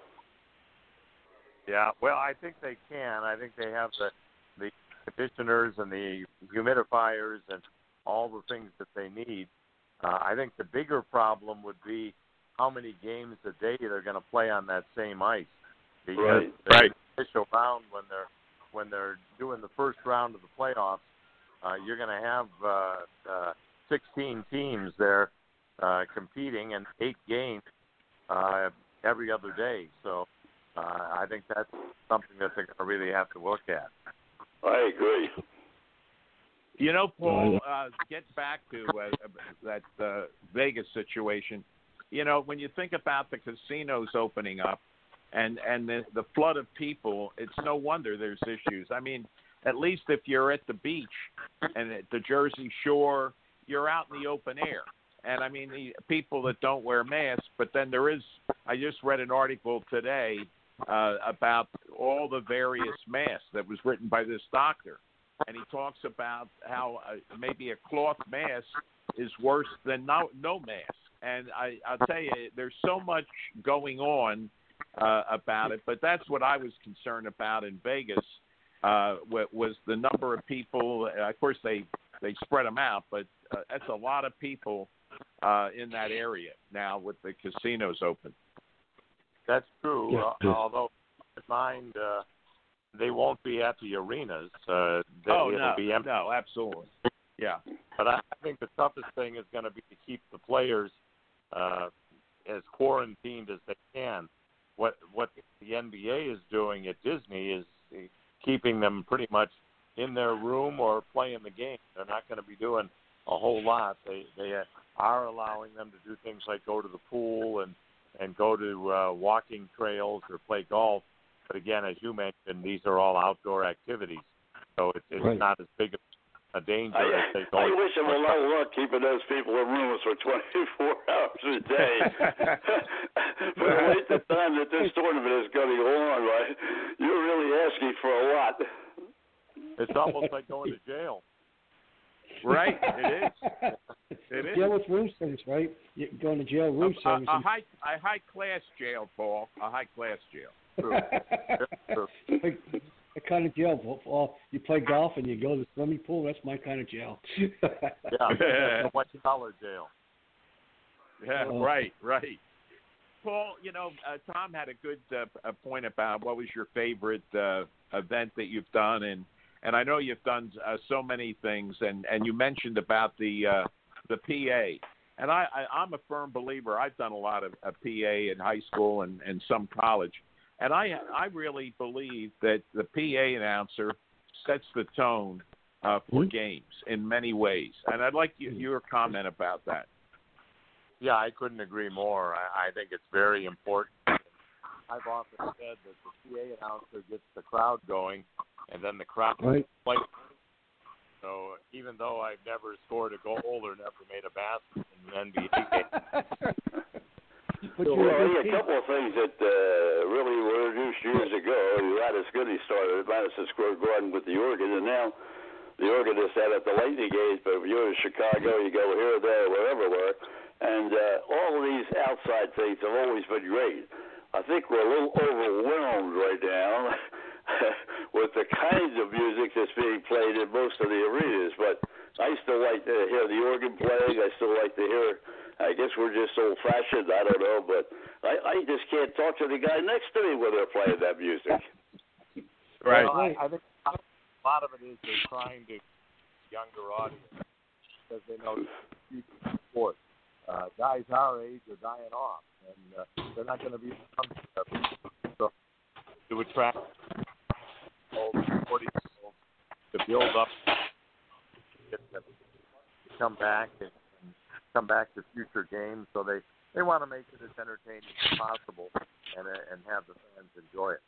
Yeah, well, I think they can. I think they have the the conditioners and the humidifiers and all the things that they need. Uh, I think the bigger problem would be how many games a day they're going to play on that same ice. Because Right, the right. Initial round when they're when they're doing the first round of the playoffs, uh, you're going to have uh, uh, 16 teams there uh, competing and eight games uh, every other day. So uh, I think that's something that they're going to really have to look at. I agree. You know, Paul, uh, get back to uh, that uh, Vegas situation. You know, when you think about the casinos opening up and and the, the flood of people, it's no wonder there's issues. I mean, at least if you're at the beach and at the Jersey Shore, you're out in the open air. And I mean, the people that don't wear masks, but then there is. I just read an article today uh, about all the various masks that was written by this doctor, and he talks about how uh, maybe a cloth mask is worse than no no mask. And I, I'll tell you, there's so much going on uh, about it, but that's what I was concerned about in Vegas. Uh, wa- was the number of people? Uh, of course, they they spread them out, but uh, that's a lot of people uh, in that area now with the casinos open. That's true. Yeah. Uh, although, in mind, uh, they won't be at the arenas. Uh, they, oh no, be empty. no, absolutely, yeah. But I I think the toughest thing is going to be to keep the players uh, as quarantined as they can. What what the NBA is doing at Disney is keeping them pretty much in their room or playing the game. They're not going to be doing a whole lot. They they are allowing them to do things like go to the pool and and go to uh, walking trails or play golf. But again, as you mentioned, these are all outdoor activities, so it's, it's Right. not as big a a danger I, as they go. I wish them a lot of luck keeping those people in rooms for 24 hours a day. for the time that this tournament is going on, right? You're really asking for a lot. It's almost like going to jail. Right, it is. It is. Jail with room service, right? You're going to jail room a, service. a high a high class jail, Paul. A high class jail. True. True. Like, what kind of jail? Paul? Paul, you play golf and you go to the swimming pool. That's my kind of jail. Yeah, a white collar jail. Yeah, Oh. right, right. Paul, you know, uh, Tom had a good uh, a point about what was your favorite uh, event that you've done, and and I know you've done uh, so many things, and and you mentioned about the uh, the PA, and I, I I'm a firm believer. I've done a lot of uh, PA in high school and and some college, And I I really believe that the PA announcer sets the tone uh, for Mhm. games in many ways. And I'd like you, your comment about that. Yeah, I couldn't agree more. I, I think it's very important. I've often said that the PA announcer gets the crowd going, and then the crowd Right. plays. So even though I've never scored a goal or never made a basket in an NBA game, But Well, you're a I good think a couple of things that uh, really were introduced years ago. Gladys Goodding started at Madison Square Garden with the organ, and now the organist out at the Lightning Gate. But if you're in Chicago, you go here, or there, wherever, where. And uh, all of these outside things have always been great. I think we're a little overwhelmed right now with the kinds of music that's being played in most of the arenas. But I still like to hear the organ playing. I still like to hear. I guess we're just old fashioned. I don't know, but I, I just can't talk to the guy next to me when they're playing that music. Right. Well, I, I think a lot of it is they're trying to younger audience because they know future sports. Uh, guys our age are dying off, and uh, they're not going to be so to attract old forty year olds to build up, get to come back and, and come back to future games. So they they want to make it as entertaining as possible and uh, and have the fans enjoy it.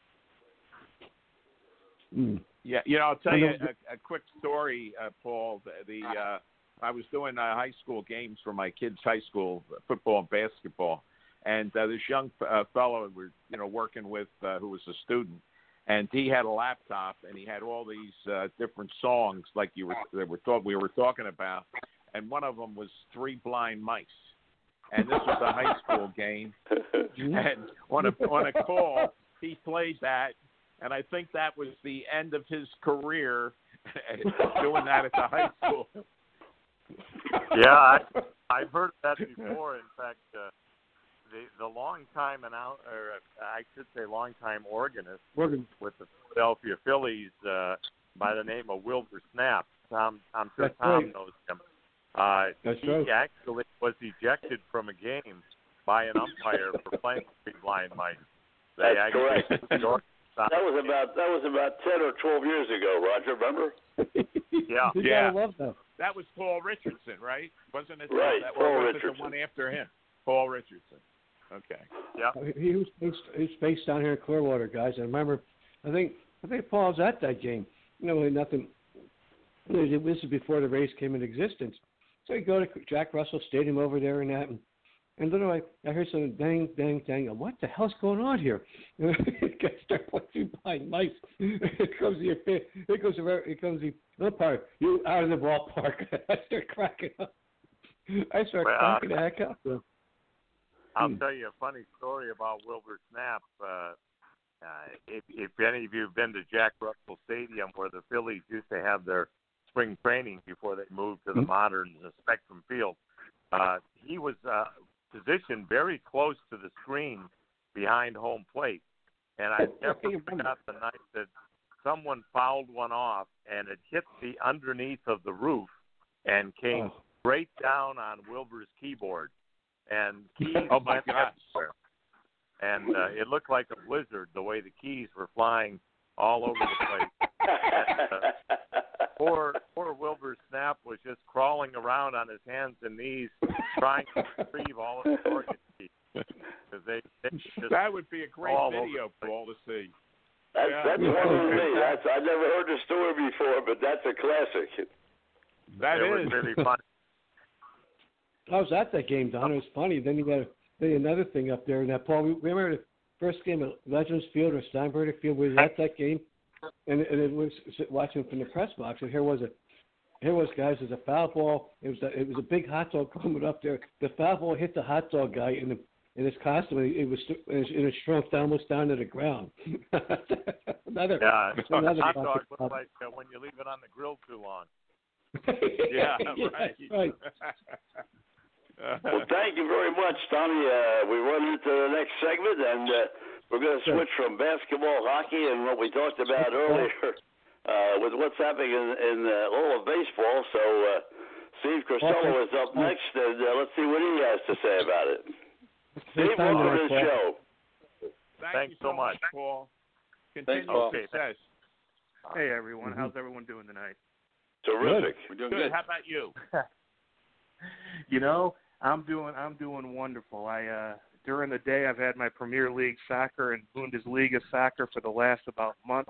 Mm. Yeah, you know, I'll tell you a, a quick story, uh, Paul. The, the uh, I was doing uh, high school games for my kids' high school football and basketball, and uh, this young uh, fellow we're you know working with uh, who was a student, and he had a laptop and he had all these uh, different songs like you were that were thought we were talking about, and one of them was Three Blind Mice, and this was a high school game, and on a on a call he plays that, and I think that was the end of his career doing that at the high school. Yeah, I, I've heard that before. In fact, uh, the the longtime announcer, or uh, I should say, longtime organist Organ. with the Philadelphia Phillies uh, by the name of Wilbur Snapp. Tom, I'm sure That's Tom right. knows him. Uh, That's he right. actually was ejected from a game by an umpire for playing three blind mice. They That's actually correct. That was about that was about ten or twelve years ago, Roger. Remember? Yeah. You Yeah. gotta love that. That was Paul Richardson, right? Wasn't it? Right, That, Paul was Richardson. the one after him? Paul Richardson. Okay. Yeah. Uh, he was based, he was based down here in Clearwater, guys. I remember. I think I think Paul was at that game. You know, nothing. This is before the race came into existence. So you go to Jack Russell Stadium over there and that, and, and literally I heard some bang, bang, bang. What the hell's going on here? Guys start playing behind mice. Here comes the here comes the here comes the umpire. You out of the ballpark. I start cracking up. I start Well, cracking the heck up. I'll Hmm. tell you a funny story about Wilbur Snapp. Uh, uh, if, if any of you have been to Jack Russell Stadium, where the Phillies used to have their spring training before they moved to the Mhm. modern uh, Spectrum Field, uh, he was uh, positioned very close to the screen behind home plate. And I never forgot the night that someone fouled one off, and it hit the underneath of the roof and came Oh. straight down on Wilbur's keyboard. And keys Oh, my went gosh. everywhere. And uh, it looked like a blizzard the way the keys were flying all over the place. Poor poor Wilbur Snapp was just crawling around on his hands and knees trying to retrieve all of the organ keys they, they just That would be a great video, for all to see. That's, Yeah. that's one of me. That's I've never heard the story before, but that's a classic. That it is. was really fun. I was at that game, Don. It was funny. Then you got then another thing up there. Now, Paul, we remember the first game at Legends Field or Steinbrenner Field. We was at that game, and, and it was watching from the press box. And here was a here was guys. There's a foul ball. It was a, it was a big hot dog coming up there. The foul ball hit the hot dog guy in the in his costume. It was and it shrunk almost down to the ground. another Yeah, another hot dog looks like uh, when you leave it on the grill too long. Yeah, Yes, right. right. Well, thank you very much, Tommy. Uh, we run into the next segment, and uh, we're going to switch from basketball, hockey, and what we talked about earlier uh, with what's happening in, in uh, all of baseball. So uh, Steve Kansella is up next, and uh, let's see what he has to say about it. Steve, welcome to the show. Thank Thanks you so, so much. Paul. Continued Paul. success. Hey everyone, Mhm. how's everyone doing tonight? Terrific. We're doing Good. good. How about you? you know, I'm doing I'm doing wonderful. I uh during the day I've had my Premier League soccer and Bundesliga soccer for the last about month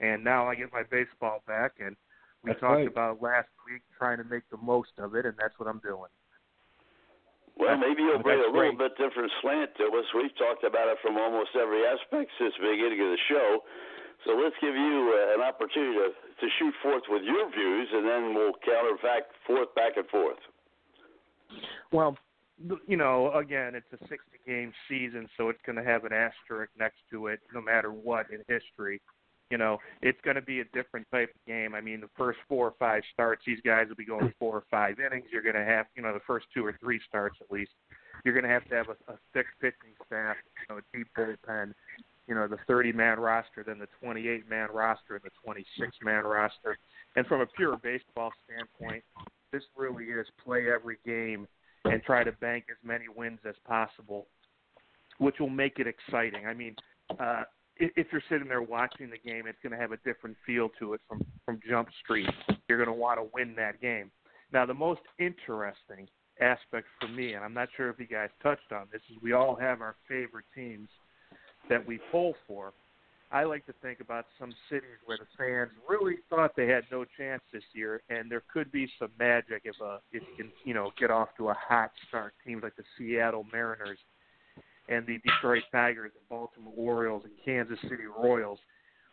and now I get my baseball back and we That's talked right. about last week trying to make the most of it and that's what I'm doing. Well, maybe you'll bring a little great. bit different slant to us. We've talked about it from almost every aspect since the beginning of the show. So let's give you uh, an opportunity to, to shoot forth with your views, and then we'll counterfact forth back and forth. Well, you know, again, it's a 60 game season, so it's going to have an asterisk next to it no matter what in history. You know, it's going to be a different type of game. I mean, the first four or five starts, these guys will be going four or five innings. You're going to have, you know, the first two or three starts at least. You're going to have to have a, a thick pitching staff, you know, a deep bullpen, you know, the 30 man roster, then the 28 man roster, and the 26 man roster. And from a pure baseball standpoint, this really is play every game and try to bank as many wins as possible, which will make it exciting. I mean, uh, if, you're sitting there watching the game, it's going to have a different feel to it from from Jump Street. You're going to want to win that game. Now, the most interesting aspect for me, and I'm not sure if you guys touched on this, is we all have our favorite teams that we pull for. I like to think about some cities where the fans really thought they had no chance this year, and there could be some magic if uh if you can you know get off to a hot start. Teams like the Seattle Mariners and the Detroit Tigers and Baltimore Orioles and Kansas City Royals,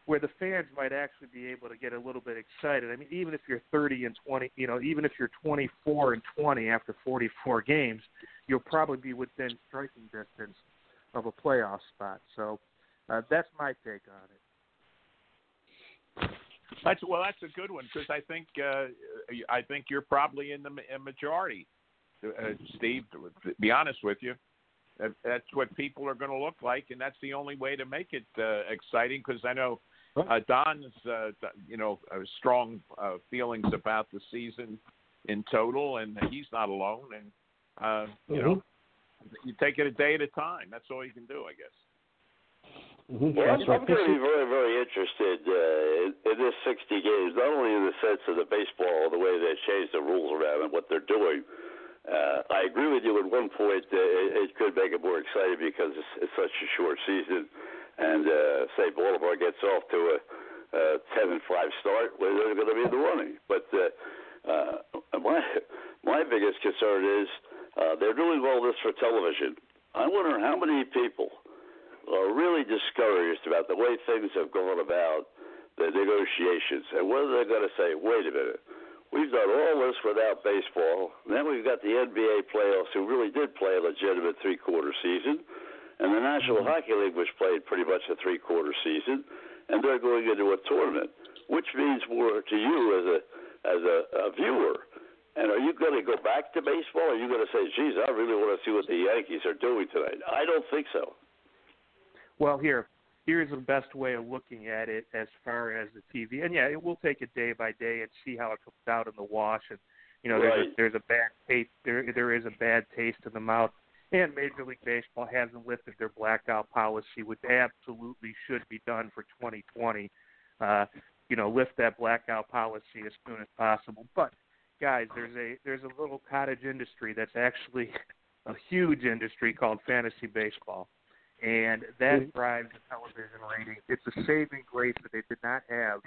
where the fans might actually be able to get a little bit excited. I mean, even if you're 30 and 20, you know, even if you're 24 and 20 after 44 games, you'll probably be within striking distance of a playoff spot. So uh, that's my take on it. That's well. That's a good one because I think uh, I think you're probably in the ma- a majority, uh, Steve. To be honest with you, that, that's what people are going to look like, and that's the only way to make it uh, exciting. Because I know uh, Don's, uh, you know, uh, strong uh, feelings about the season in total, and he's not alone. And uh, you know, you take it a day at a time. That's all you can do, I guess. Mhm. Well, I'm, right. I'm going to be very, very interested uh, in, in this 60 games, not only in the sense of the baseball, the way they changed the rules around and what they're doing. Uh, I agree with you at one point. Uh, it, it could make it more exciting because it's, it's such a short season. And uh, say Baltimore gets off to a, a 10 and 5 start, where they're going to be in the running. But uh, uh, my my biggest concern is uh, they're doing all this for television. I wonder how many people are really discouraged about the way things have gone about the negotiations and whether they're going to say, wait a minute, we've done all this without baseball. Then we've got the NBA playoffs who really did play a legitimate three quarter season, and the National mm-hmm. Hockey League, which played pretty much a three quarter season, and they're going into a tournament, which means more to you as a as a, a viewer. And are you going to go back to baseball? Or are you going to say, geez, I really want to see what the Yankees are doing tonight? I don't think so. Well, here, here's the best way of looking at it as far as the TV. And yeah, it will take it day by day and see how it comes out in the wash. And you know, there's a, there's a bad taste. There there is a bad taste in the mouth. And Major League Baseball hasn't lifted their blackout policy, which absolutely should be done for 2020. Uh, you know, lift that blackout policy as soon as possible. But guys, there's a there's a little cottage industry that's actually a huge industry called fantasy baseball and that drives the television ratings. It's a saving grace that they did not have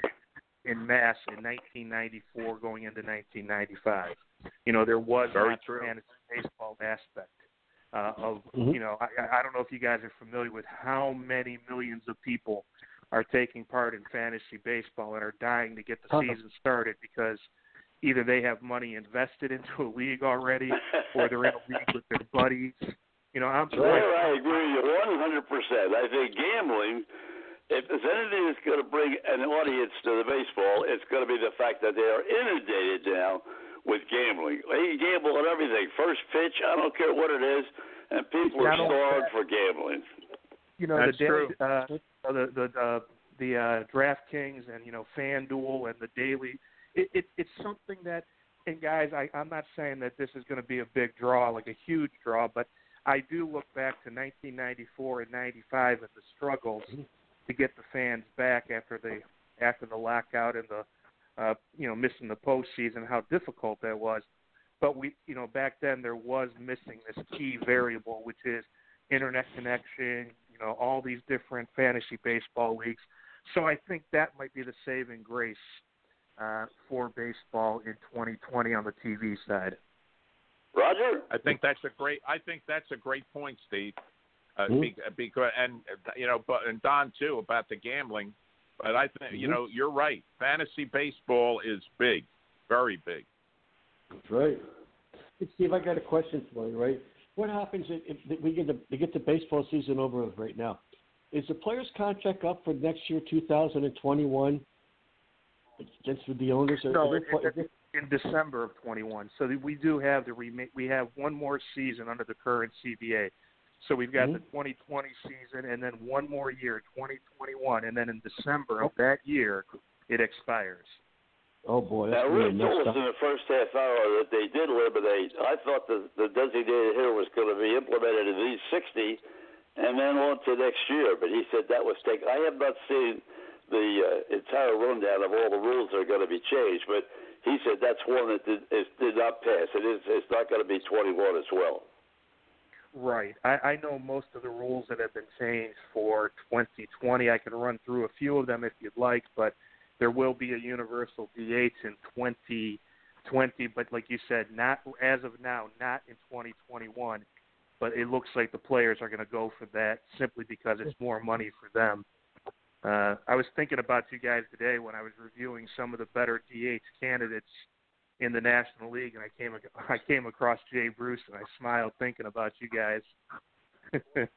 in mass in 1994 going into 1995. You know, there was Very not true. the fantasy baseball aspect uh, of, Mhm. you know, I, I don't know if you guys are familiar with how many millions of people are taking part in fantasy baseball and are dying to get the Uh-huh. season started because either they have money invested into a league already or they're in a league with their buddies. You know, I'm There, I agree with you 100%. I think gambling, if there's anything that's going to bring an audience to the baseball, it's going to be the fact that they are inundated now with gambling. They gamble on everything. First pitch, I don't care what it is, and people are starved for gambling. you know That's the daily, true. uh, the the uh, the uh, DraftKings and you know FanDuel and the daily. It, it it's something that and guys, I I'm not saying that this is going to be a big draw like a huge draw, but I do look back to 1994 and 95 and the struggles to get the fans back after the after the lockout and the uh, you know missing the postseason, how difficult that was. But we, you know, back then there was missing this key variable, which is internet connection. You know, all these different fantasy baseball leagues. So I think that might be the saving grace uh, for baseball in 2020 on the TV side. Roger? I think that's a great. I think that's a great point, Steve. Uh, Mhm. because and uh, you know, but and Don too about the gambling. But I think you Mhm. know you're right. Fantasy baseball is big, very big. That's right. Hey, Steve, I got a question for you, right? What happens if, if we get the we get the baseball season over with right now? Is the player's contract up for next year, 2021? Against with the owners? No, are it, it, in December of 21. So we do have the rema- we have one more season under the current CBA. So we've got Mhm. the 2020 season and then one more year, 2021, and then in December of that year it expires. oh boy, Now, that's really Rick told us in the first half hour that they did eliminate. I thought the, the designated hitter was going to be implemented in these 60 and then on to next year, but he said that was taken. I have not seen the uh, entire rundown of all the rules that are going to be changed, but he said that's one that did, is, did not pass. It is. It's not going to be 21 as well. Right. I, I know most of the rules that have been changed for 2020. I can run through a few of them if you'd like, but there will be a universal DH in 2020. But like you said, not as of now, not in 2021. But it looks like the players are going to go for that simply because it's more money for them. Uh, I was thinking about you guys today when I was reviewing some of the better DH candidates in the National League, and I came ac- I came across Jay Bruce, and I smiled thinking about you guys.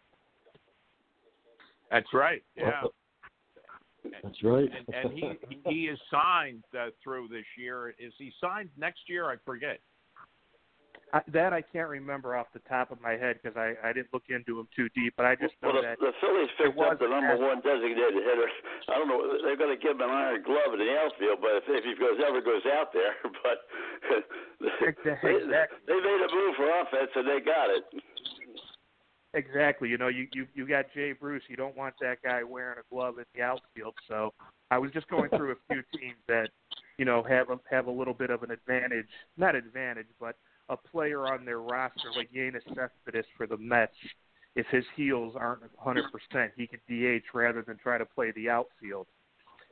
That's right. Yeah. That's right. and, and he he- he is signed uh, through this year. Is he signed next year? I forget. I, that I can't remember off the top of my head because I I didn't look into him too deep, but I just know Well, the, that the Phillies picked was up the number one designated hitter. I don't know. They're going to give him an iron glove in the outfield, but if, if he goes ever goes out there, but they, Exactly. they made a move for offense and they got it. Exactly. You know, you you you got Jay Bruce. You don't want that guy wearing a glove in the outfield. So I was just going through a few teams that you know have a, have a little bit of an advantage, not advantage, but a player on their roster like Yoenis Cespedes for the Mets. If his heels aren't 100%, he could DH rather than try to play the outfield.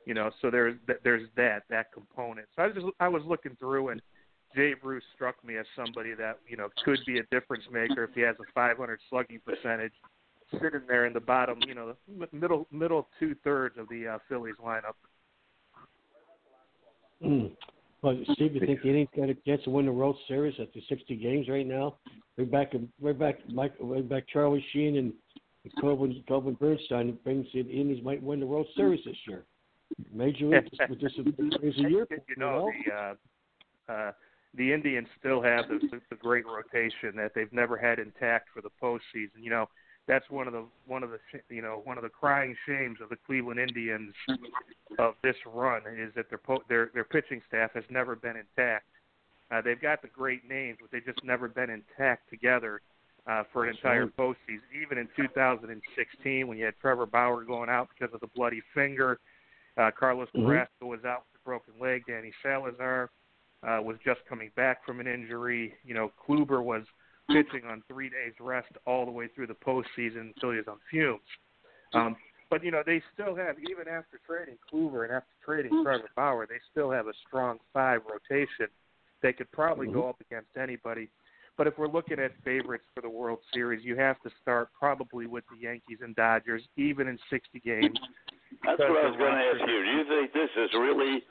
You know, so there's there's that that component. So I was just I was looking through and Jay Bruce struck me as somebody that you know could be a difference maker if he has a 500 slugging percentage, sitting there in the bottom, you know, middle middle two thirds of the uh, Phillies lineup. Mm. Well, Steve, you think the Indians got a chance to win the World Series after 60 games right now? We're back, we're back, Mike, we're back. Charlie Sheen and Corbin, Corbin Bernsen brings the Indians might win the World Series this year. Major League, this, this is a year. you know, the uh, uh, the Indians still have the, the great rotation that they've never had intact for the postseason. You know, that's one of the one of the you know one of the crying shames of the Cleveland Indians of this run is that their po- their their pitching staff has never been intact. Uh, they've got the great names, but they've just never been intact together uh, for an entire postseason. Even in 2016, when you had Trevor Bauer going out because of the bloody finger, uh, Carlos Mhm. Carrasco was out with a broken leg. Danny Salazar uh, was just coming back from an injury. You know, Kluber was pitching on three days rest all the way through the postseason until he was on fumes. Um, but you know, they still have even after trading Kluber and after trading Trevor Bauer, they still have a strong five rotation. They could probably go up against anybody. But if we're looking at favorites for the World Series, you have to start probably with the Yankees and Dodgers, even in 60 games. That's what I was going to ask you. Do you think this is really?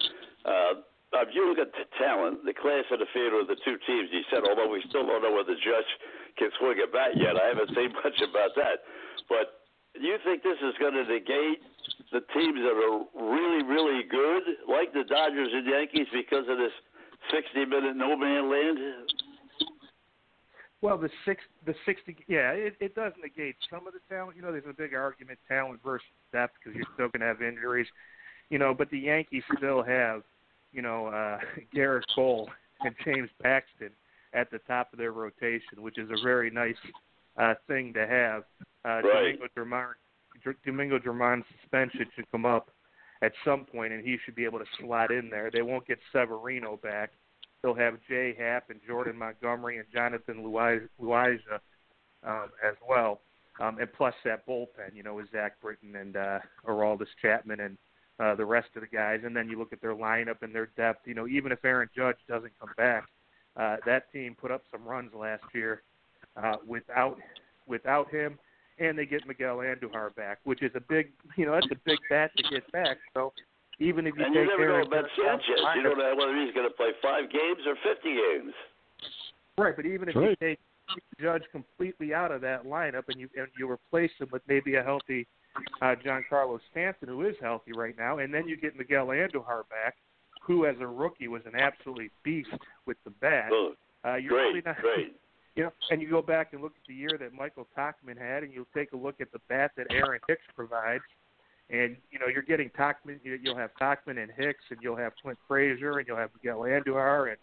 Uh, you look at the talent, the class of the field of the two teams, you said, although we still don't know whether the Judge can swing a bat yet. I haven't seen much about that. But do you think this is going to negate the teams that are really, really good, like the Dodgers and Yankees, because of this 60-minute no-man land? Well, the six, the sixty, yeah, it, it does negate some of the talent. You know, there's a big argument talent versus depth because you're still going to have injuries. You know, but the Yankees still have, you know, uh, Gerrit Cole and James Paxton at the top of their rotation, which is a very nice uh, thing to have. Uh, Right. Domingo Drummond, Domingo Drummond's suspension should come up at some point, and he should be able to slot in there. They won't get Severino back. They'll have Jay Happ and Jordan Montgomery and Jonathan Luiza um, as well, um, and plus that bullpen, you know, with Zach Britton and uh, Aroldis Chapman and uh, the rest of the guys. And then you look at their lineup and their depth. You know, even if Aaron Judge doesn't come back, uh, that team put up some runs last year uh, without without him, and they get Miguel Andujar back, which is a big, you know, that's a big bat to get back. So even if you And you take never know about Judge out of Sanchez. the You don't know whether he's going to play five games or 50 games. Right, but even if Right. you take Judge completely out of that lineup and you and you replace him with maybe a healthy uh, Giancarlo Stanton, who is healthy right now, and then you get Miguel Andujar back, who as a rookie was an absolute beast with the bat. Oh, Uh, you're really great, not, great. you know, and you go back and look at the year that Michael Tauchman had, and you'll take a look at the bat that Aaron Hicks provides, and you know you're getting Tauchman. you- You'll have Tauchman and Hicks, and you'll have Clint Frazier, and you'll have Miguel Andujar, and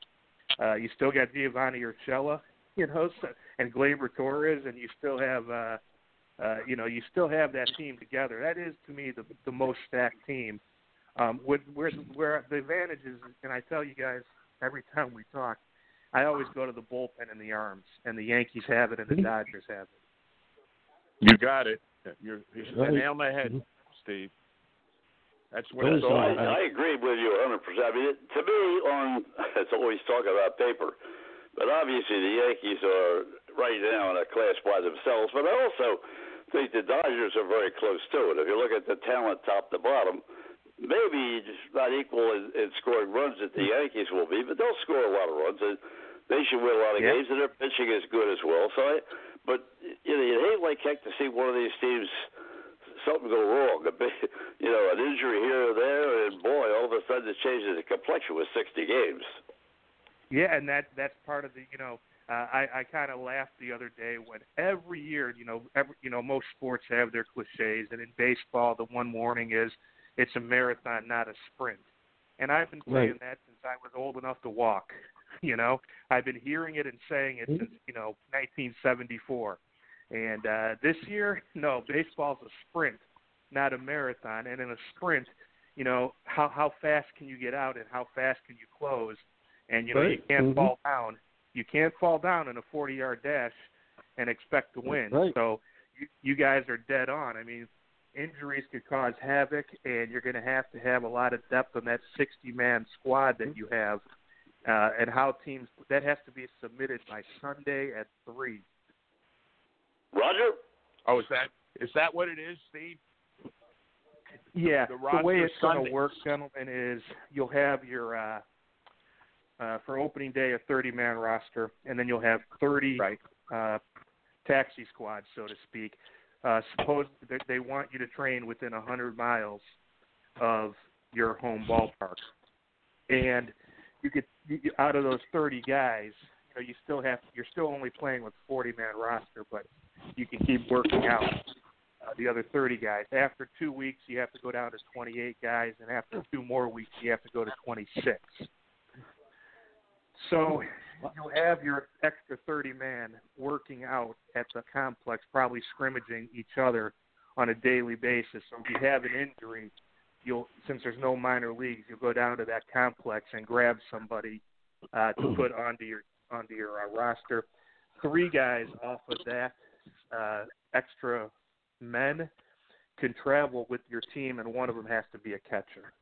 uh, you still got Giovanny Urshela, you know, so, and Gleyber Torres, and you still have, uh, uh, you know, you still have that team together. That is to me the the most stacked team. Um, with where where the advantage is, and I tell you guys every time we talk, I always go to the bullpen and the arms, and the Yankees have it, and the Dodgers have it. You got it. You're, you're Right. nail on the head, Mhm. Steve. That's what Those it's all about. I, I agree with you 100%. I mean, it, to me, on it's always talk about paper, but obviously the Yankees are right now in a class by themselves. But I also think the Dodgers are very close to it. If you look at the talent top to bottom, maybe it's not equal in, in scoring runs that the mm. Yankees will be, but they'll score a lot of runs. And they should win a lot of Yeah. games, and their pitching is good as well. So, I, but you know, you hate like heck to see one of these teams something go wrong. A big, you know, an injury here or there, and boy, all of a sudden it changes the complexion with 60 games. Yeah, and that that's part of the you know uh, I I kind of laughed the other day when every year you know every you know most sports have their cliches, and in baseball the one warning is it's a marathon, not a sprint. And I've been saying Right. that since I was old enough to walk. You know, I've been hearing it and saying it since you know 1974. And uh, this year, no, baseball's a sprint, not a marathon. And in a sprint, you know, how how fast can you get out and how fast can you close? And you know, you can't Mhm. fall down. You can't fall down in a 40-yard dash and expect to win. Right. So you, you guys are dead on. I mean, injuries could cause havoc, and you're going to have to have a lot of depth on that 60-man squad that you have. Uh, and how teams that has to be submitted by Sunday at three. Roger? Oh, is that is that what it is, Steve? Yeah, The the, way it's going to work, gentlemen, is you'll have your uh, uh, for opening day a 30-man roster, and then you'll have 30 Right. uh, taxi squads, so to speak. Uh, suppose that they want you to train within 100 miles of your home ballpark, and you get you, out of those 30 guys, you know, you still have you're still only playing with 40-man roster, but you can keep working out uh, the other 30 guys. After two weeks, you have to go down to 28 guys, and after two more weeks, you have to go to 26. So you'll have your extra 30 man working out at the complex, probably scrimmaging each other on a daily basis. So if you have an injury, you'll since there's no minor leagues, you'll go down to that complex and grab somebody uh, to put onto your onto your uh, roster. Three guys off of that uh, extra men can travel with your team, and one of them has to be a catcher.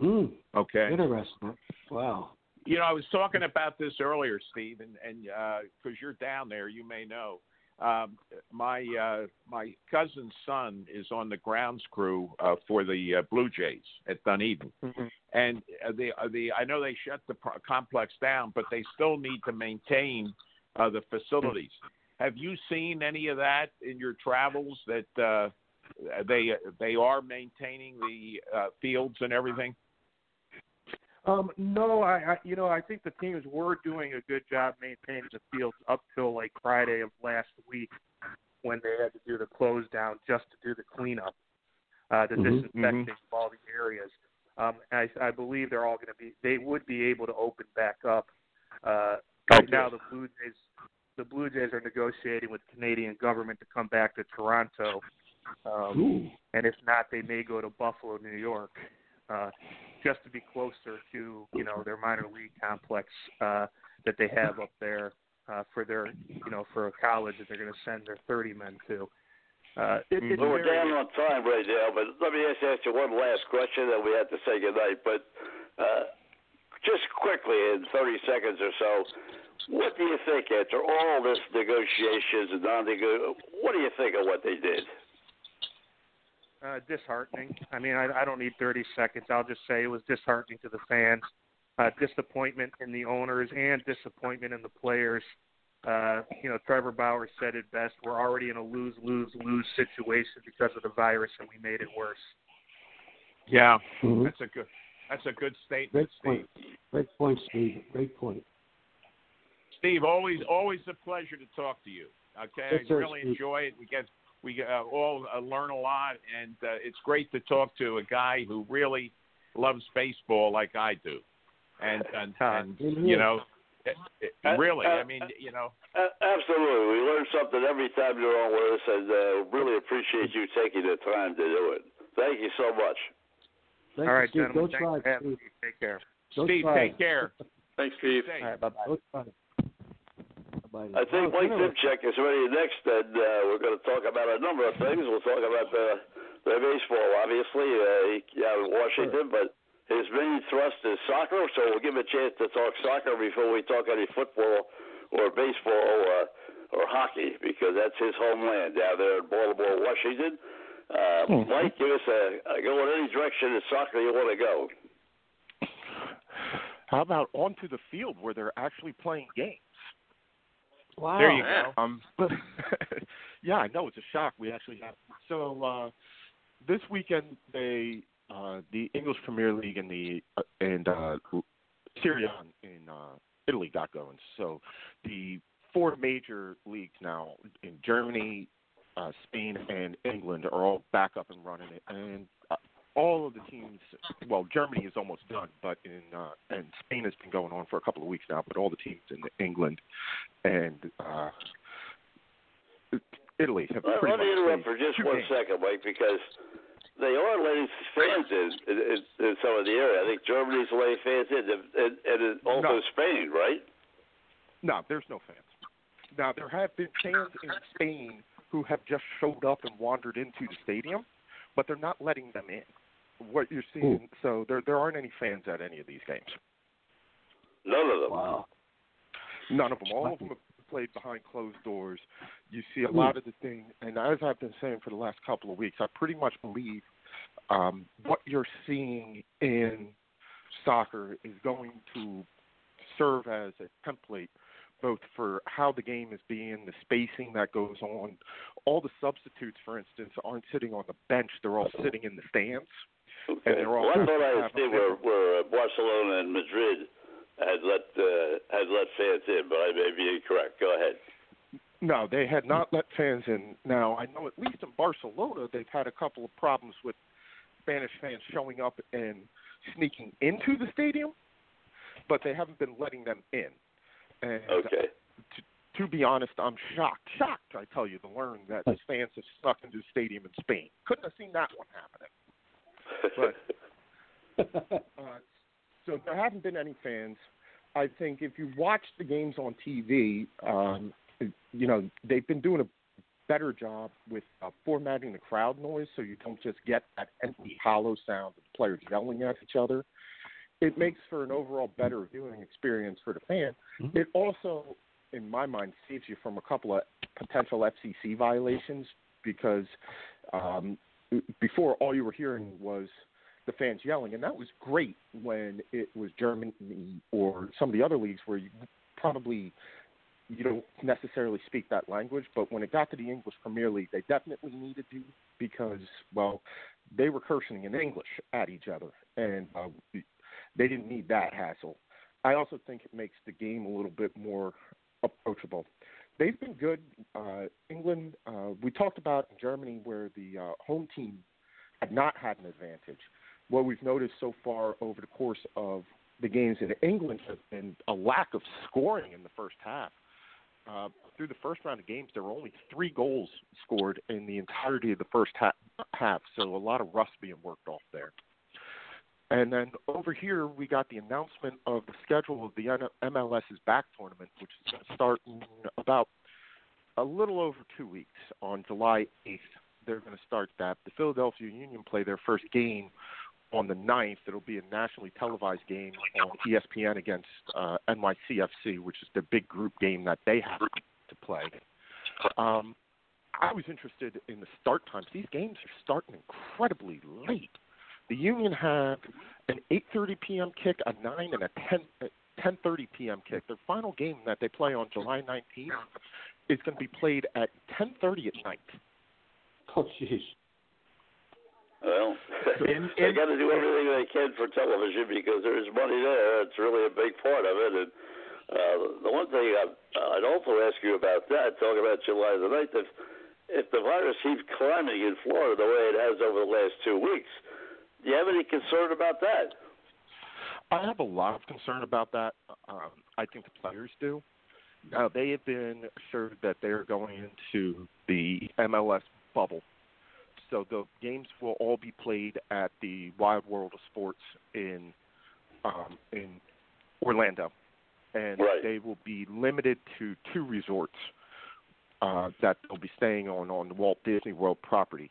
Mm, Okay. interesting. Wow. You know, I was talking about this earlier, Steve, and and because you're down there, you may know. Um, my uh, my cousin's son is on the grounds crew uh, for the uh, Blue Jays at Dunedin, and uh, the uh, the I know they shut the pro- complex down, but they still need to maintain uh, the facilities. Have you seen any of that in your travels? That uh, they they are maintaining the uh, fields and everything. Um, no, I, I you know I think the teams were doing a good job maintaining the fields up till like Friday of last week when they had to do the close down just to do the cleanup, uh, the Mhm, disinfecting of all the areas. Um, I, I believe they're all going to be they would be able to open back up. Uh, right now, the Blue Jays the Blue Jays are negotiating with the Canadian government to come back to Toronto, um, Ooh. and if not, they may go to Buffalo, New York, uh, just to be closer to you know their minor league complex uh, that they have up there uh, for their you know for a college that they're going to send their 30 men to. Uh, it, it's Well, we're down on time right now, but let me just ask you one last question, and we have to say goodnight. But uh, just quickly, in 30 seconds or so, what do you think after all this negotiations and non-nego? What do you think of what they did? Uh, disheartening. I mean, I, I don't need 30 seconds. I'll just say it was disheartening to the fans, uh, disappointment in the owners, and disappointment in the players. Uh, you know, Trevor Bauer said it best. We're already in a lose, lose, lose situation because of the virus, and we made it worse. Yeah, Mhm. that's a good that's a good statement, Great Steve. point. Great point, Steve. Great point. Steve, always always a pleasure to talk to you. Okay, Yes, I really Steve. enjoy it. We get we uh, all uh, learn a lot, and uh, it's great to talk to a guy who really loves baseball like I do. And and, and you know, it, it, Uh, really, uh, I mean, you know, Uh, absolutely, we learn something every time you're on with us, and uh, really appreciate you taking the time to do it. Thank you so much. Thank All you, Steve. gentlemen. Go Thanks try, for Steve. Take care. Go Steve, try. take care. Thanks, Steve. Stay. All right, bye bye. Go try. Bye-bye. I think Mike anyway. Dimchek is ready next, and uh, we're going to talk about a number of things. We'll talk about the, the baseball, obviously, uh, he- out in Washington, but his main thrust is soccer, so we'll give him a chance to talk soccer before we talk any football or baseball or, or hockey, because that's his homeland down there in Baltimore, Washington. Uh, Mike, give us a, a go in any direction in soccer you want to go. How about onto the field where they're actually playing games? Wow. There you Yeah. go. Um, but yeah, I know it's a shock. We actually have so uh, this weekend they uh, the English Premier League and the uh, and uh, Serie A in uh, Italy got going. So the four major leagues now in Germany, uh, Spain, and England are all back up and running, and uh, all of the teams. Well, Germany is almost done, but in uh, and Spain has been going on for a couple of weeks now. But all the teams in England and uh, Italy have Let, pretty let me interrupt for just one games. second, Mike, because they are letting fans in, in, in, some of the area. I think Germany's letting fans in, and, and, and also No. Spain, right? No, there's no fans. Now there have been fans in Spain who have just showed up and wandered into the stadium, but they're not letting them in. What you're seeing, so there there aren't any fans at any of these games. None of them. Wow. None of them. All of them have played behind closed doors. You see a lot of the thing, and as I've been saying for the last couple of weeks, I pretty much believe um, what you're seeing in soccer is going to serve as a template both for how the game is being, the spacing that goes on. All the substitutes, for instance, aren't sitting on the bench; they're all sitting in the stands. Okay. And all well, I thought I have a see where, where uh, Barcelona and Madrid had let uh, had let fans in, but I may be incorrect. Go ahead. No, they had not let fans in. Now, I know at least in Barcelona, they've had a couple of problems with Spanish fans showing up and sneaking into the stadium, but they haven't been letting them in. And Okay. to be honest, I'm shocked, shocked, I tell you, to learn that the fans have snuck into the stadium in Spain. Couldn't have seen that one happening. But uh, so there haven't been any fans. I think if you watch the games on TV, um, you know they've been doing a better job with uh, formatting the crowd noise, so you don't just get that empty, hollow sound of the players yelling at each other. It makes for an overall better viewing experience for the fan. It also, in my mind, saves you from a couple of potential FCC violations because um, before all you were hearing was the fans yelling, and that was great when it was Germany or some of the other leagues where you probably you don't necessarily speak that language. But when it got to the English Premier League, they definitely needed to because well, they were cursing in English at each other, and uh, they didn't need that hassle. I also think it makes the game a little bit more approachable. They've been good. Uh, England, uh, we talked about in Germany where the uh, home team had not had an advantage. What we've noticed so far over the course of the games in England has been a lack of scoring in the first half. uh, through the first round of games, there were only three goals scored in the entirety of the first ha- half, so a lot of rust being worked off there. And then over here, we got the announcement of the schedule of the MLS's back tournament, which is going to start in about a little over two weeks on July 8th. They're going to start that. The Philadelphia Union play their first game on the 9th. It'll be a nationally televised game on ESPN against uh, NYCFC, which is the big group game that they have to play. Um, I was interested in the start times. These games are starting incredibly late. The Union have an 8:30 p.m. kick, a 9, and a 10 uh, 10:30 p.m. kick. Their final game that they play on July 19th is going to be played at 10:30 at night. Oh, jeez. Well, In- they got to do everything they can for television because there is money there. It's really a big part of it. And uh, the one thing I, I'd also ask you about that, talking about July the 9th, if, if the virus keeps climbing in Florida the way it has over the last two weeks, do you have any concern about that? I have a lot of concern about that. Um, I think the players do. Now they have been assured that they are going into the MLS bubble, so the games will all be played at the Wide World of Sports in um, in Orlando, and Right. they will be limited to two resorts uh, that they'll be staying on on the Walt Disney World property.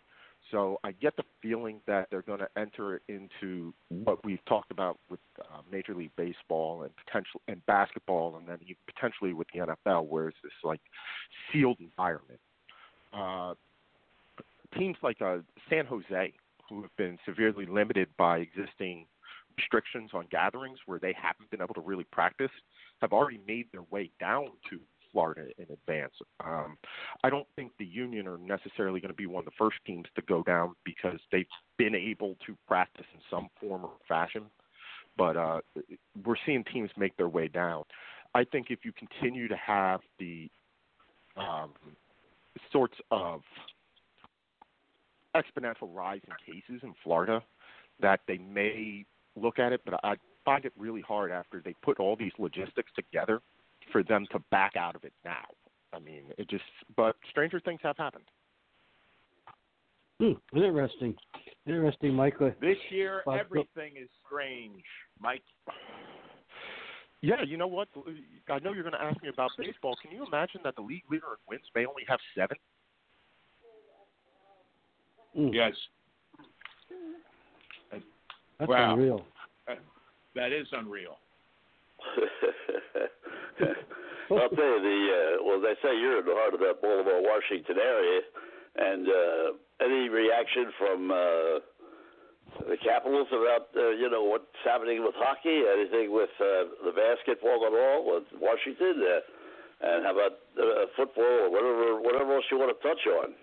So I get the feeling that they're going to enter into what we've talked about with uh, Major League Baseball and potential and basketball, and then potentially with the NFL, where it's this like sealed environment. Uh, teams like uh, San Jose, who have been severely limited by existing restrictions on gatherings, where they haven't been able to really practice, have already made their way down to Florida in advance. Um, I don't think the Union are necessarily going to be one of the first teams to go down because they've been able to practice in some form or fashion. But uh, we're seeing teams make their way down. I think if you continue to have the um, sorts of exponential rise in cases in Florida, that they may look at it, but I find it really hard after they put all these logistics together for them to back out of it now. I mean, it just, but stranger things have happened. Hmm, interesting. Interesting, Michael. This year, But- everything is strange, Mike. Yeah, you know what? I know you're going to ask me about baseball. Can you imagine that the league leader in wins may only have seven? Hmm, Yes, That's wow. unreal. that is unreal. I'll tell you the uh, well, they say you're in the heart of that Baltimore, Washington area, and uh, any reaction from uh, the Capitals about uh, you know what's happening with hockey? Anything with uh, the basketball at all with Washington? Uh, and how about uh, football or whatever whatever else you want to touch on?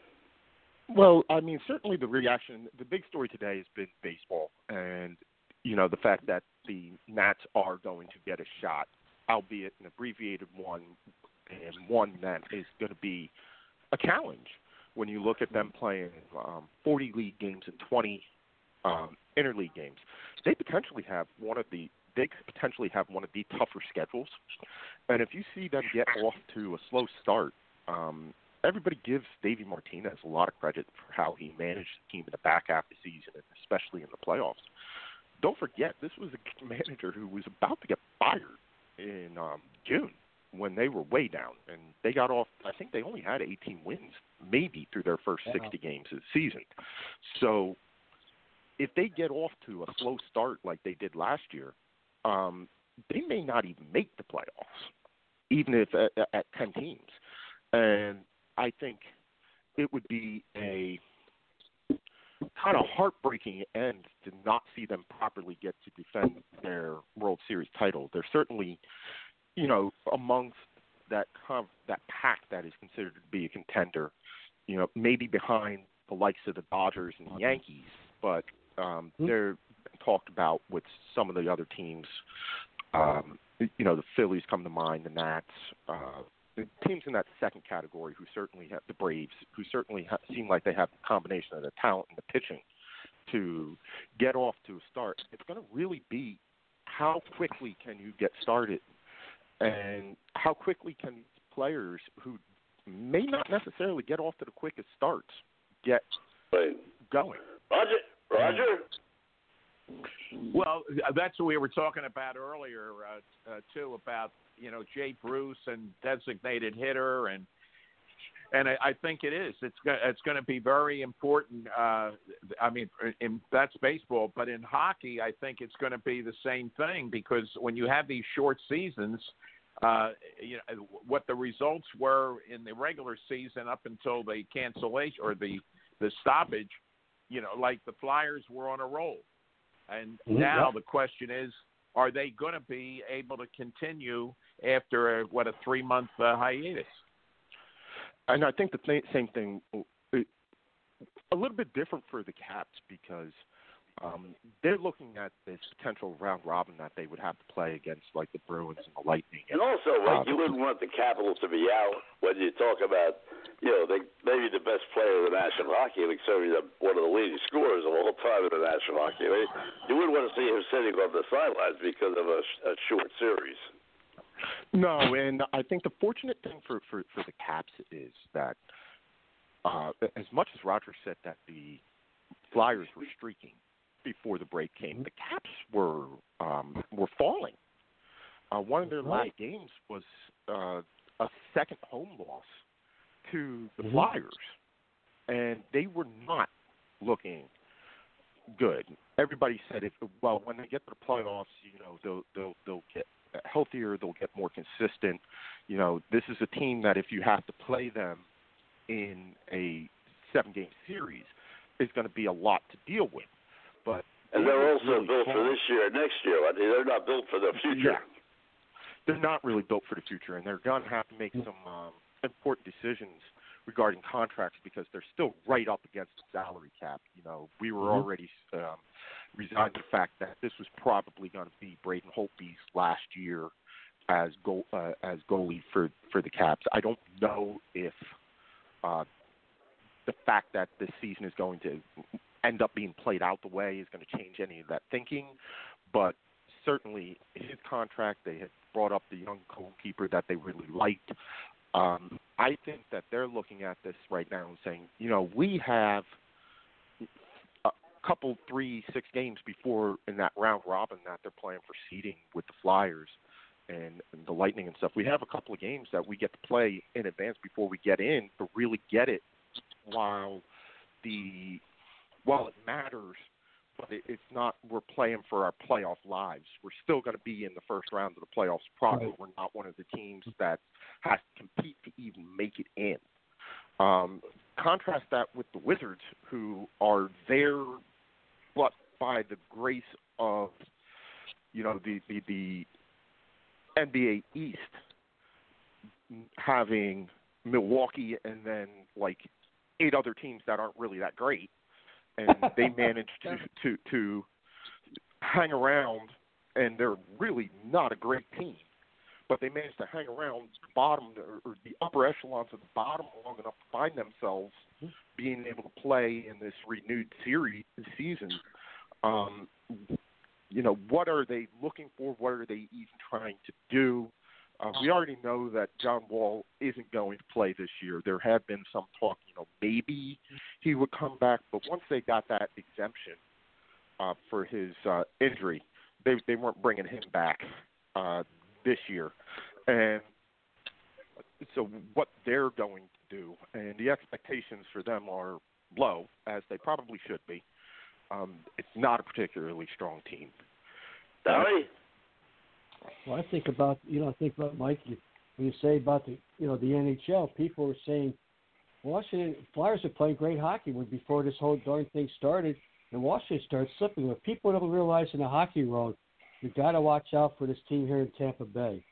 Well, I mean, certainly the reaction, the big story today has been baseball, and you know the fact that the Nats are going to get a shot, albeit an abbreviated one, and one that is going to be a challenge when you look at them playing um, 40 league games and 20 um, interleague games. They potentially have one of the they could potentially have one of the tougher schedules, and if you see them get off to a slow start. Um, everybody gives Davey Martinez a lot of credit for how he managed the team in the back half of the season, and especially in the playoffs. Don't forget, this was a manager who was about to get fired in um, June when they were way down, and they got off. I think they only had 18 wins, maybe through their first 60 games of the season. So, if they get off to a slow start like they did last year, um, they may not even make the playoffs, even if at, at 10 teams. And I think it would be a kind of heartbreaking end to not see them properly get to defend their World Series title. They're certainly, you know, amongst that kind of, that pack that is considered to be a contender. You know, maybe behind the likes of the Dodgers and the Yankees, but um, Hmm. they're talked about with some of the other teams. Um, you know, the Phillies come to mind, the Nats, uh, the teams in that second category who certainly have the Braves, who certainly ha- seem like they have a combination of the talent and the pitching to get off to a start. It's going to really be how quickly can you get started, and how quickly can players who may not necessarily get off to the quickest starts get Right. going. Roger, Roger. Well, that's what we were talking about earlier uh, uh, too about you know Jay Bruce and designated hitter and and I, I think it is. It's go- it's going to be very important. Uh, I mean, in, that's baseball, but in hockey, I think it's going to be the same thing because when you have these short seasons, uh, you know what the results were in the regular season up until the cancellation or the the stoppage. You know, like the Flyers were on a roll, and Mhm, now the question is, are they going to be able to continue after a, what a three month uh, hiatus? And I think the th- same thing, uh, a little bit different for the Caps because um, they're looking at this potential round robin that they would have to play against like the Bruins and the Lightning. And also, like, Uh, you wouldn't want the Capitals to be out when you talk about, you know, they maybe the best player in the National Hockey League, certainly the, one of the leading scorers of all time in the National Hockey League. You wouldn't want to see him sitting on the sidelines because of a, a short series. No, and I think the fortunate thing for for, for the Caps is that uh, as much as Roger said that the Flyers were streaking before the break came, the Caps were um, were falling. Uh, one of their Right. last games was uh, a second home loss to the Mhm. Flyers, and they were not looking good. Everybody said if well when they get to the playoffs, you know they'll they'll they'll get healthier, they'll get more consistent. You know, this is a team that if you have to play them in a seven game series, is going to be a lot to deal with. But And they they're also really built for this year and next year. I mean, they're not built for the future. Yeah. They're not really built for the future, and they're going to have to make some um, important decisions regarding contracts because they're still right up against the salary cap. You know, we were Mhm. already um, resigned to the fact that this was probably going to be Braden Holtby's last year as goal uh, as goalie for for the Caps. I don't know if uh, the fact that this season is going to end up being played out the way is going to change any of that thinking, but certainly his contract, they had brought up the young goalkeeper that they really liked. Um, I think that they're looking at this right now and saying, you know, we have a couple, three, six games before in that round robin that they're playing for seeding with the Flyers and, and the Lightning and stuff. We have a couple of games that we get to play in advance before we get in to really get it while the while it matters but it, it's not we're playing for our playoff lives. We're still going to be in the first round of the playoffs. Probably Right. we're not one of the teams that has to compete to even make it in. Um, contrast that with the Wizards, who are there, but by the grace of you know the the, the NBA East having Milwaukee and then like eight other teams that aren't really that great and they managed to to to hang around, and they're really not a great team, but they managed to hang around the bottom or, or the upper echelons of the bottom long enough to find themselves being able to play in this renewed series season. Um, you know, what are they looking for? What are they even trying to do? Uh, we already know that John Wall isn't going to play this year. There had been some talk, you know, maybe he would come back, but once they got that exemption uh, for his uh, injury, they they weren't bringing him back uh, this year, and so what they're going to do, and the expectations for them are low, as they probably should be. Um, it's not a particularly strong team. Dolly? Well, I think about you know I think about Mike when you say about the you know the NHL. People were saying Washington Flyers are playing great hockey when before this whole darn thing started, and Washington started slipping. What people don't realize in the hockey world, you got to watch out for this team here in Tampa Bay.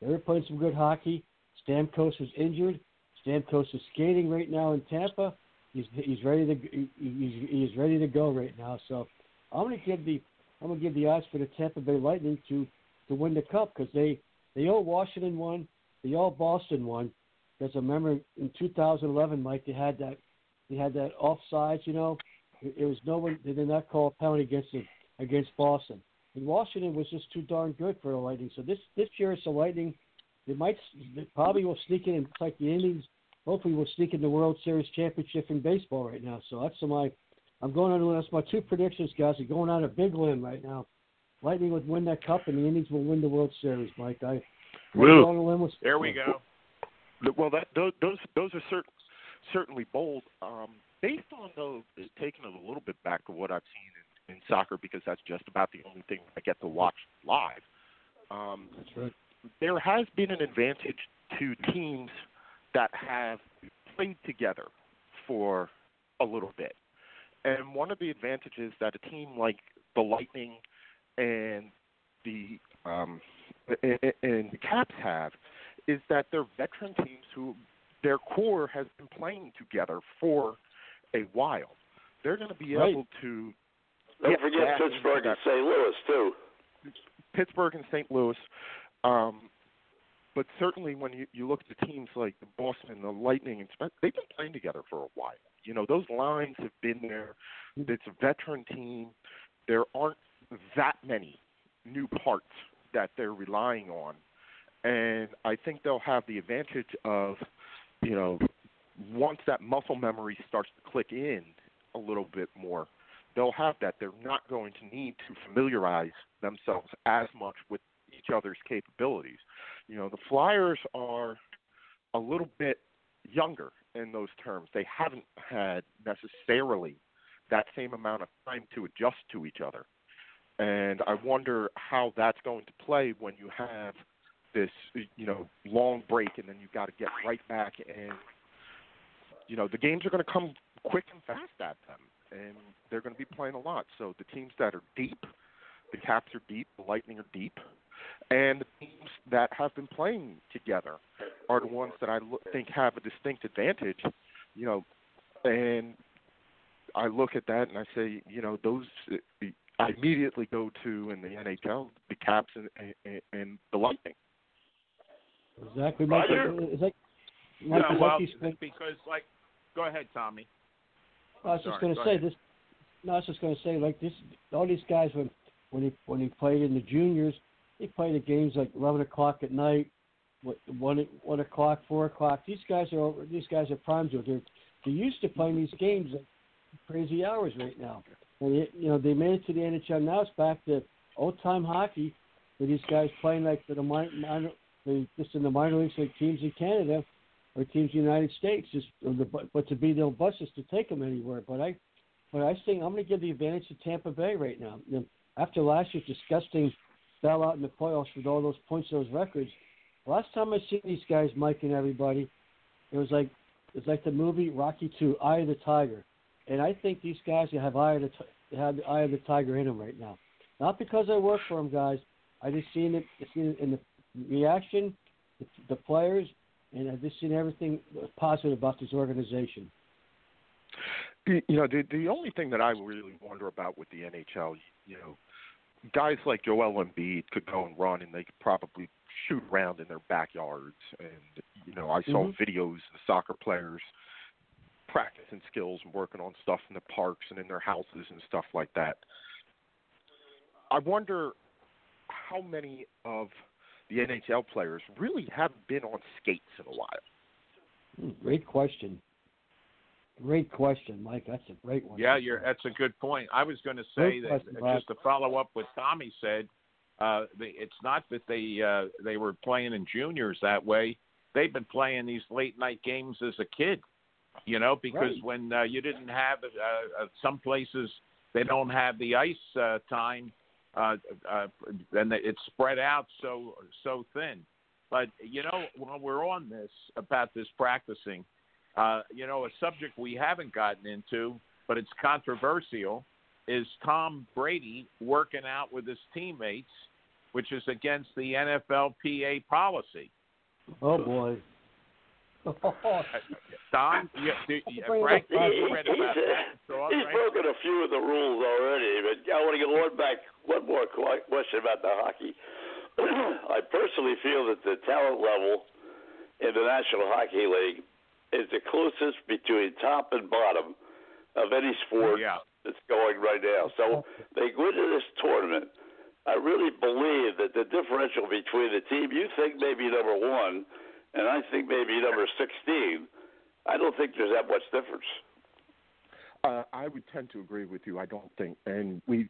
They were playing some good hockey. Stamkos was injured. Stamkos is skating right now in Tampa. He's he's ready to he's he's ready to go right now. So I'm to give the I'm to give the odds for the Tampa Bay Lightning to to win the cup because they they owe Washington one, they owe Boston one. Because I remember in 2011, Mike, they had that they had that offsides. You know, it, it was no one they did not call a penalty against it, against Boston. And Washington was just too darn good for the Lightning. So this this year it's the Lightning they might they probably will sneak in. It's like the Indians. Hopefully, will sneak in the World Series championship in baseball right now. So that's my. I'm going on. That's my two predictions, guys. Are going on a big limb right now. Lightning would win that cup, and the Indians will win the World Series, Mike. I. I'm Woo. going on a limb with- There we go. Well, that those those, those are cer- certainly bold. Um, based on though, taking it a little bit back to what I've seen in, in soccer, because that's just about the only thing I get to watch live. Um, That's right. there has been an advantage to teams that have played together for a little bit. And one of the advantages that a team like the Lightning and the um, and, and the Caps have is that they're veteran teams who their core has been playing together for a while. They're going to be Right. able to Don't forget Pittsburgh and St. Louis too. Pittsburgh and St. Louis. Um, but certainly, when you, you look at the teams like the Boston, the Lightning, and Spen- they've been playing together for a while. You know, those lines have been there. It's a veteran team. There aren't that many new parts that they're relying on, and I think they'll have the advantage of, you know, once that muscle memory starts to click in a little bit more, they'll have that. They're not going to need to familiarize themselves as much with each other's capabilities. You know, the Flyers are a little bit younger in those terms. They haven't had necessarily that same amount of time to adjust to each other. And I wonder how that's going to play when you have this, you know, long break and then you've got to get right back and you know, the games are going to come quick and fast at them and they're going to be playing a lot. So the teams that are deep, the Caps are deep, the Lightning are deep, and the teams that have been playing together are the ones that I think have a distinct advantage. You know, and I look at that and I say, you know, those I immediately go to in the NHL the Caps and and, and the Lightning. Exactly, Mike. Roger. It's like, Mike, No, well, like you spent because like, go ahead, Tommy. I was just going to say ahead. this. No, I was just going to say like this. All these guys when when he when he played in the juniors, he played the games like eleven o'clock at night, what one one o'clock, four o'clock. These guys are over, these guys are primes. They're they're used to playing these games at crazy hours right now. And you know they made it to the NHL. Now it's back to old time hockey, where these guys playing like for the minor, minor the, just in the minor leagues like teams in Canada or teams in the United States. Just the, but- to be no buses to take them anywhere. But I but I think I'm going to give the advantage to Tampa Bay right now. You know, after last year's disgusting out in the playoffs with all those points, those records. Last time I seen these guys, Mike and everybody, it was like it was like the movie Rocky Two, Eye of the Tiger, and I think these guys have eye of the Ti- have the eye of the tiger in them right now. Not because I work for them, guys. I just seen it, seen it in the reaction, the, the players, and I've just seen everything positive about this organization. You know, the the only thing that I really wonder about with the NHL, you know, guys like Joel Embiid could go and run, and they could probably shoot around in their backyards. And you know, I saw Mhm. videos of soccer players practicing skills and working on stuff in the parks and in their houses and stuff like that. I wonder how many of the NHL players really haven't been on skates in a while. Hmm, Great question. Great question, Mike. That's a great one. Yeah, you're, that's a good point. I was going to say Great that question, just to follow up what Tommy said. Uh, the, it's not that they uh, they were playing in juniors that way. They've been playing these late night games as a kid, you know, because Right. when uh, you didn't have uh, uh, some places they don't have the ice uh, time, uh, uh, and it's spread out so so thin. But you know, while we're on this about this practicing, uh, you know, a subject we haven't gotten into, but it's controversial, is Tom Brady working out with his teammates, which is against the NFLPA policy. Oh boy. Don, you, do, you, Frank, you read about He's, that? So, He's right. broken a few of the rules already, but I want to get one back. One more question about the hockey. I personally feel that the talent level in the National Hockey League is the closest between top and bottom of any sport Yeah. that's going right now. So they go into this tournament I really believe that the differential between the team you think maybe number one, and I think maybe number sixteen, I don't think there's that much difference. Uh, I would tend to agree with you. I don't think, and we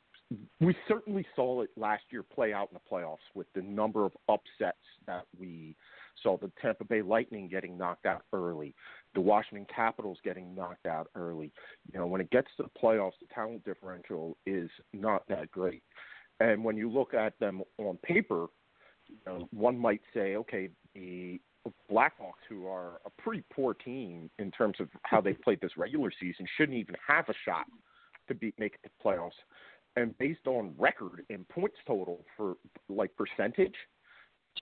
we certainly saw it last year play out in the playoffs with the number of upsets that we saw. The Tampa Bay Lightning getting knocked out early, the Washington Capitals getting knocked out early. You know, when it gets to the playoffs, the talent differential is not that great. And when you look at them on paper, you know, one might say, okay, the Blackhawks, who are a pretty poor team in terms of how they played this regular season, shouldn't even have a shot to beat make it to playoffs. And based on record and points total for like percentage,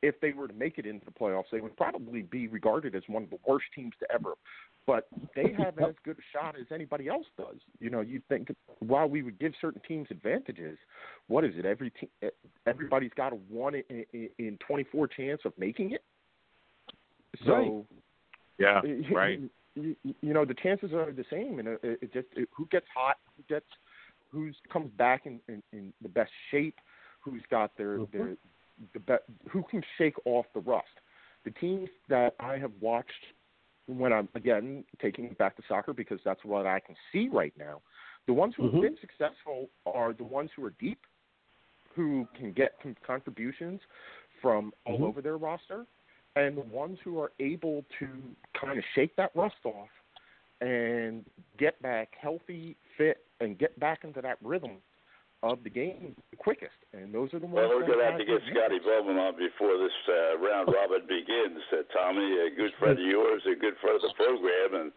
if they were to make it into the playoffs, they would probably be regarded as one of the worst teams to ever. But they have as good a shot as anybody else does. You know, you think while we would give certain teams advantages, what is it? Every team, everybody's got a one in, in, in 24 chance of making it. So, Yeah, right. You, you know, the chances are the same, and it, it just it, who gets hot, who gets, who's comes back in, in, in the best shape, who's got their Mhm. their the be- who can shake off the rust. The teams that I have watched when I'm again taking it back to soccer because that's what I can see right now. The ones who Mhm. have been successful are the ones who are deep, who can get contributions from all Mhm. over their roster, and the ones who are able to kind of shake that rust off and get back healthy, fit, and get back into that rhythm of the game the quickest. And those are the ones. Well, ones. we're going to have to get Scotty Bowman on before this uh, round robin begins. Uh, Tommy, a good friend of yours, a good friend of the program, and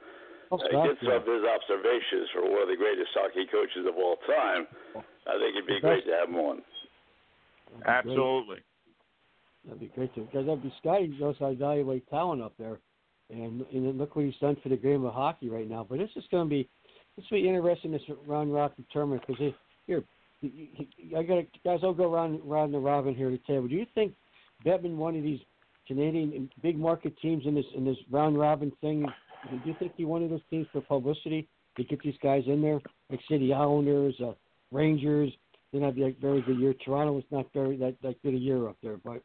Oh, uh, Scott, get some of his observations for one of the greatest hockey coaches of all time. I think it'd be great to have him on. That'd be great. Absolutely. That'd be great to because that'd be Scotty knows how to evaluate talent up there, and and look what he's done for the game of hockey right now. But it's just going to be this will be interesting this round robin tournament because here I got guys. I'll go around around the robin here to table. Do you think Bettman one of these Canadian big market teams in this in this round robin thing? Do you think he one of those teams for publicity to get these guys in there, like City Islanders, uh, Rangers? They not be a very good year. Toronto was not very that that good a year up there, but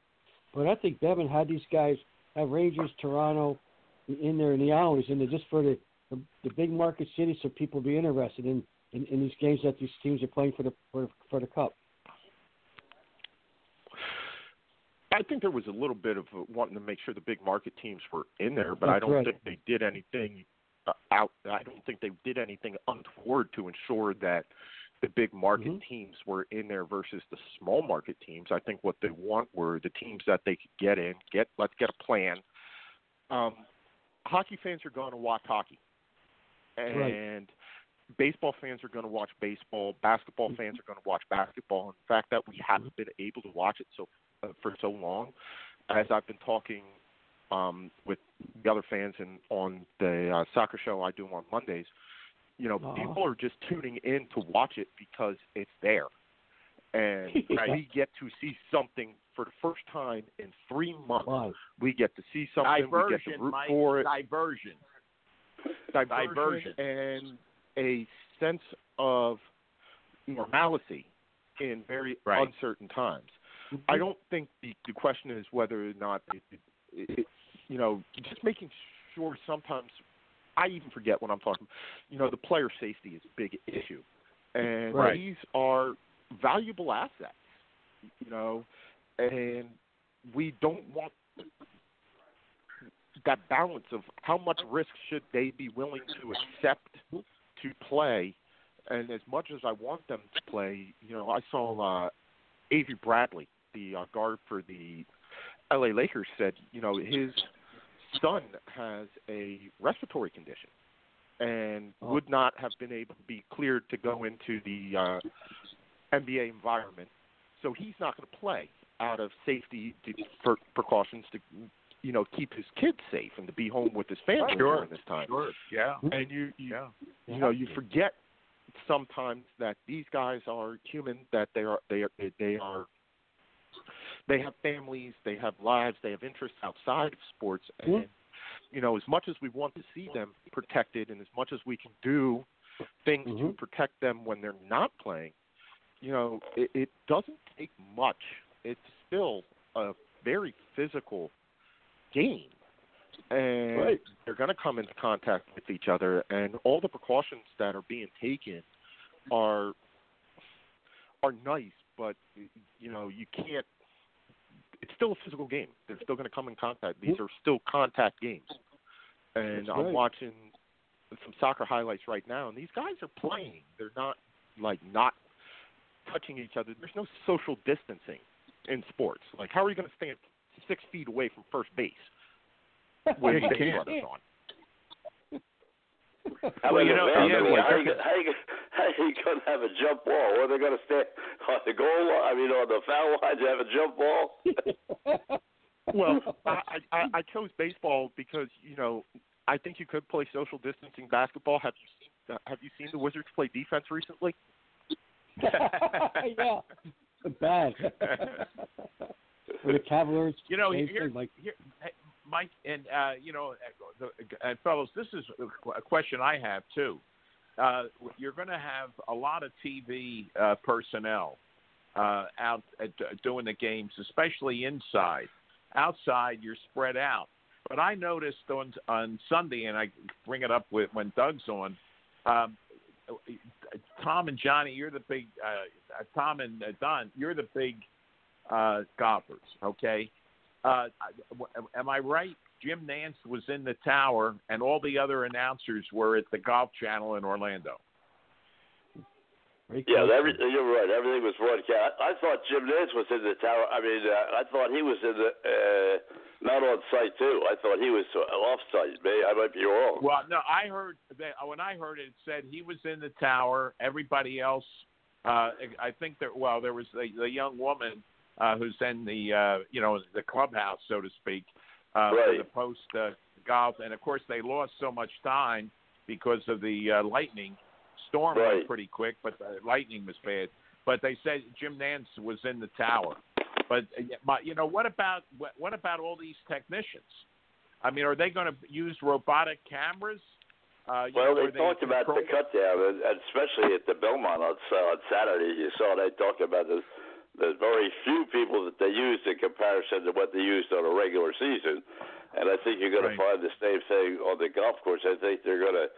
but I think Bettman had these guys have Rangers, Toronto in there in the Islanders in there just for the, the the big market cities so people be interested in, in in these games that these teams are playing for the for, for the cup. I think there was a little bit of wanting to make sure the big market teams were in there, but I don't right. think they did anything uh, out. I don't think they did anything untoward to ensure that the big market Mhm. teams were in there versus the small market teams. I think what they want were the teams that they could get in. Get let's get a plan. Um, hockey fans are going to watch hockey, and Right. baseball fans are going to watch baseball. Basketball fans are going to watch basketball. And the fact that we haven't been able to watch it so uh, for so long, as I've been talking um, with the other fans and on the uh, soccer show I do on Mondays, you know, Aw. people are just tuning in to watch it because it's there, and Yeah. we get to see something for the first time in three months. Wow. We get to see something. we get Diversion, to root Mike. for it Diversion. diversion, Diversion. and a sense of normalcy in very Right. uncertain times. Mm-hmm. I don't think the, the question is whether or not it, it, it, you know, just making sure sometimes I even forget when I'm talking. You know, the player safety is a big issue, and Right. these are valuable assets. You know, and we don't want that balance of how much risk should they be willing to accept to play, and as much as I want them to play, you know, I saw uh, Avery Bradley, the uh, guard for the LA Lakers, said, you know, his son has a respiratory condition and Oh. would not have been able to be cleared to go into the uh, NBA environment, so he's not going to play out of safety to, for precautions to, you know, keep his kids safe and to be home with his family Sure. during this time. Sure. Yeah. And you, you Yeah. you know you forget sometimes that these guys are human that they are they are they are they have families they have lives they have interests outside of sports and Yeah. you know as much as we want to see them protected and as much as we can do things to Mhm. protect them when they're not playing you know it, it doesn't take much, it's still a very physical game. And Right. they're going to come into contact with each other, and all the precautions that are being taken are are nice, but you know you can't. It's still a physical game. They're still going to come in contact. These are still contact games, and That's I'm watching some soccer highlights right now, and these guys are playing. They're not like not touching each other. There's no social distancing in sports. Like, how are you going to stand six feet away from first base with you Big can't. How Well, you know, fans? yeah, I mean, like- how you, how you, how you gonna have a jump ball? Or are they gonna stand on the goal line? I mean, on the foul line to have a jump ball? Well, I, I I chose baseball because you know I think you could play social distancing basketball. Have you seen uh, Have you seen the Wizards play defense recently? yeah. Bad. Or the Cavaliers. You know, here, like here, hey, Mike, and uh, you know, uh, the, and fellows, this is a question I have too. Uh, you're going to have a lot of TV uh, personnel uh, out at, doing the games, especially inside. Outside, you're spread out. But I noticed on on Sunday, and I bring it up with when Doug's on. Um, Tom and Johnny, you're the big. Uh, Tom and uh, Don, you're the big uh, golfers. Okay, uh, am I right? Jim Nantz was in the tower, and all the other announcers were at the Golf Channel in Orlando. Yeah, every, you're right. Everything was broadcast. I thought Jim Nantz was in the tower. I mean, uh, I thought he was in the uh, not on site too. I thought he was uh, off site. Maybe I might be wrong. Well, no, I heard that when I heard it, it said he was in the tower. Everybody else, uh, I think there. Well, there was the, the young woman uh, who's in the uh, you know the clubhouse, so to speak, uh, for the post uh, golf, and of course they lost so much time because of the uh, lightning. Storm Right. went pretty quick, but the lightning was bad. But they said Jim Nantz was in the tower. But uh, my, you know, what about what, what about all these technicians? I mean, are they going to use robotic cameras? Uh, Well, know, they where talked about the control- cut down, and, and especially at the Belmont on, on Saturday. You saw they talked about the the very few people that they used in comparison to what they used on a regular season. And I think you're going to find the same thing on the golf course. I think they're going to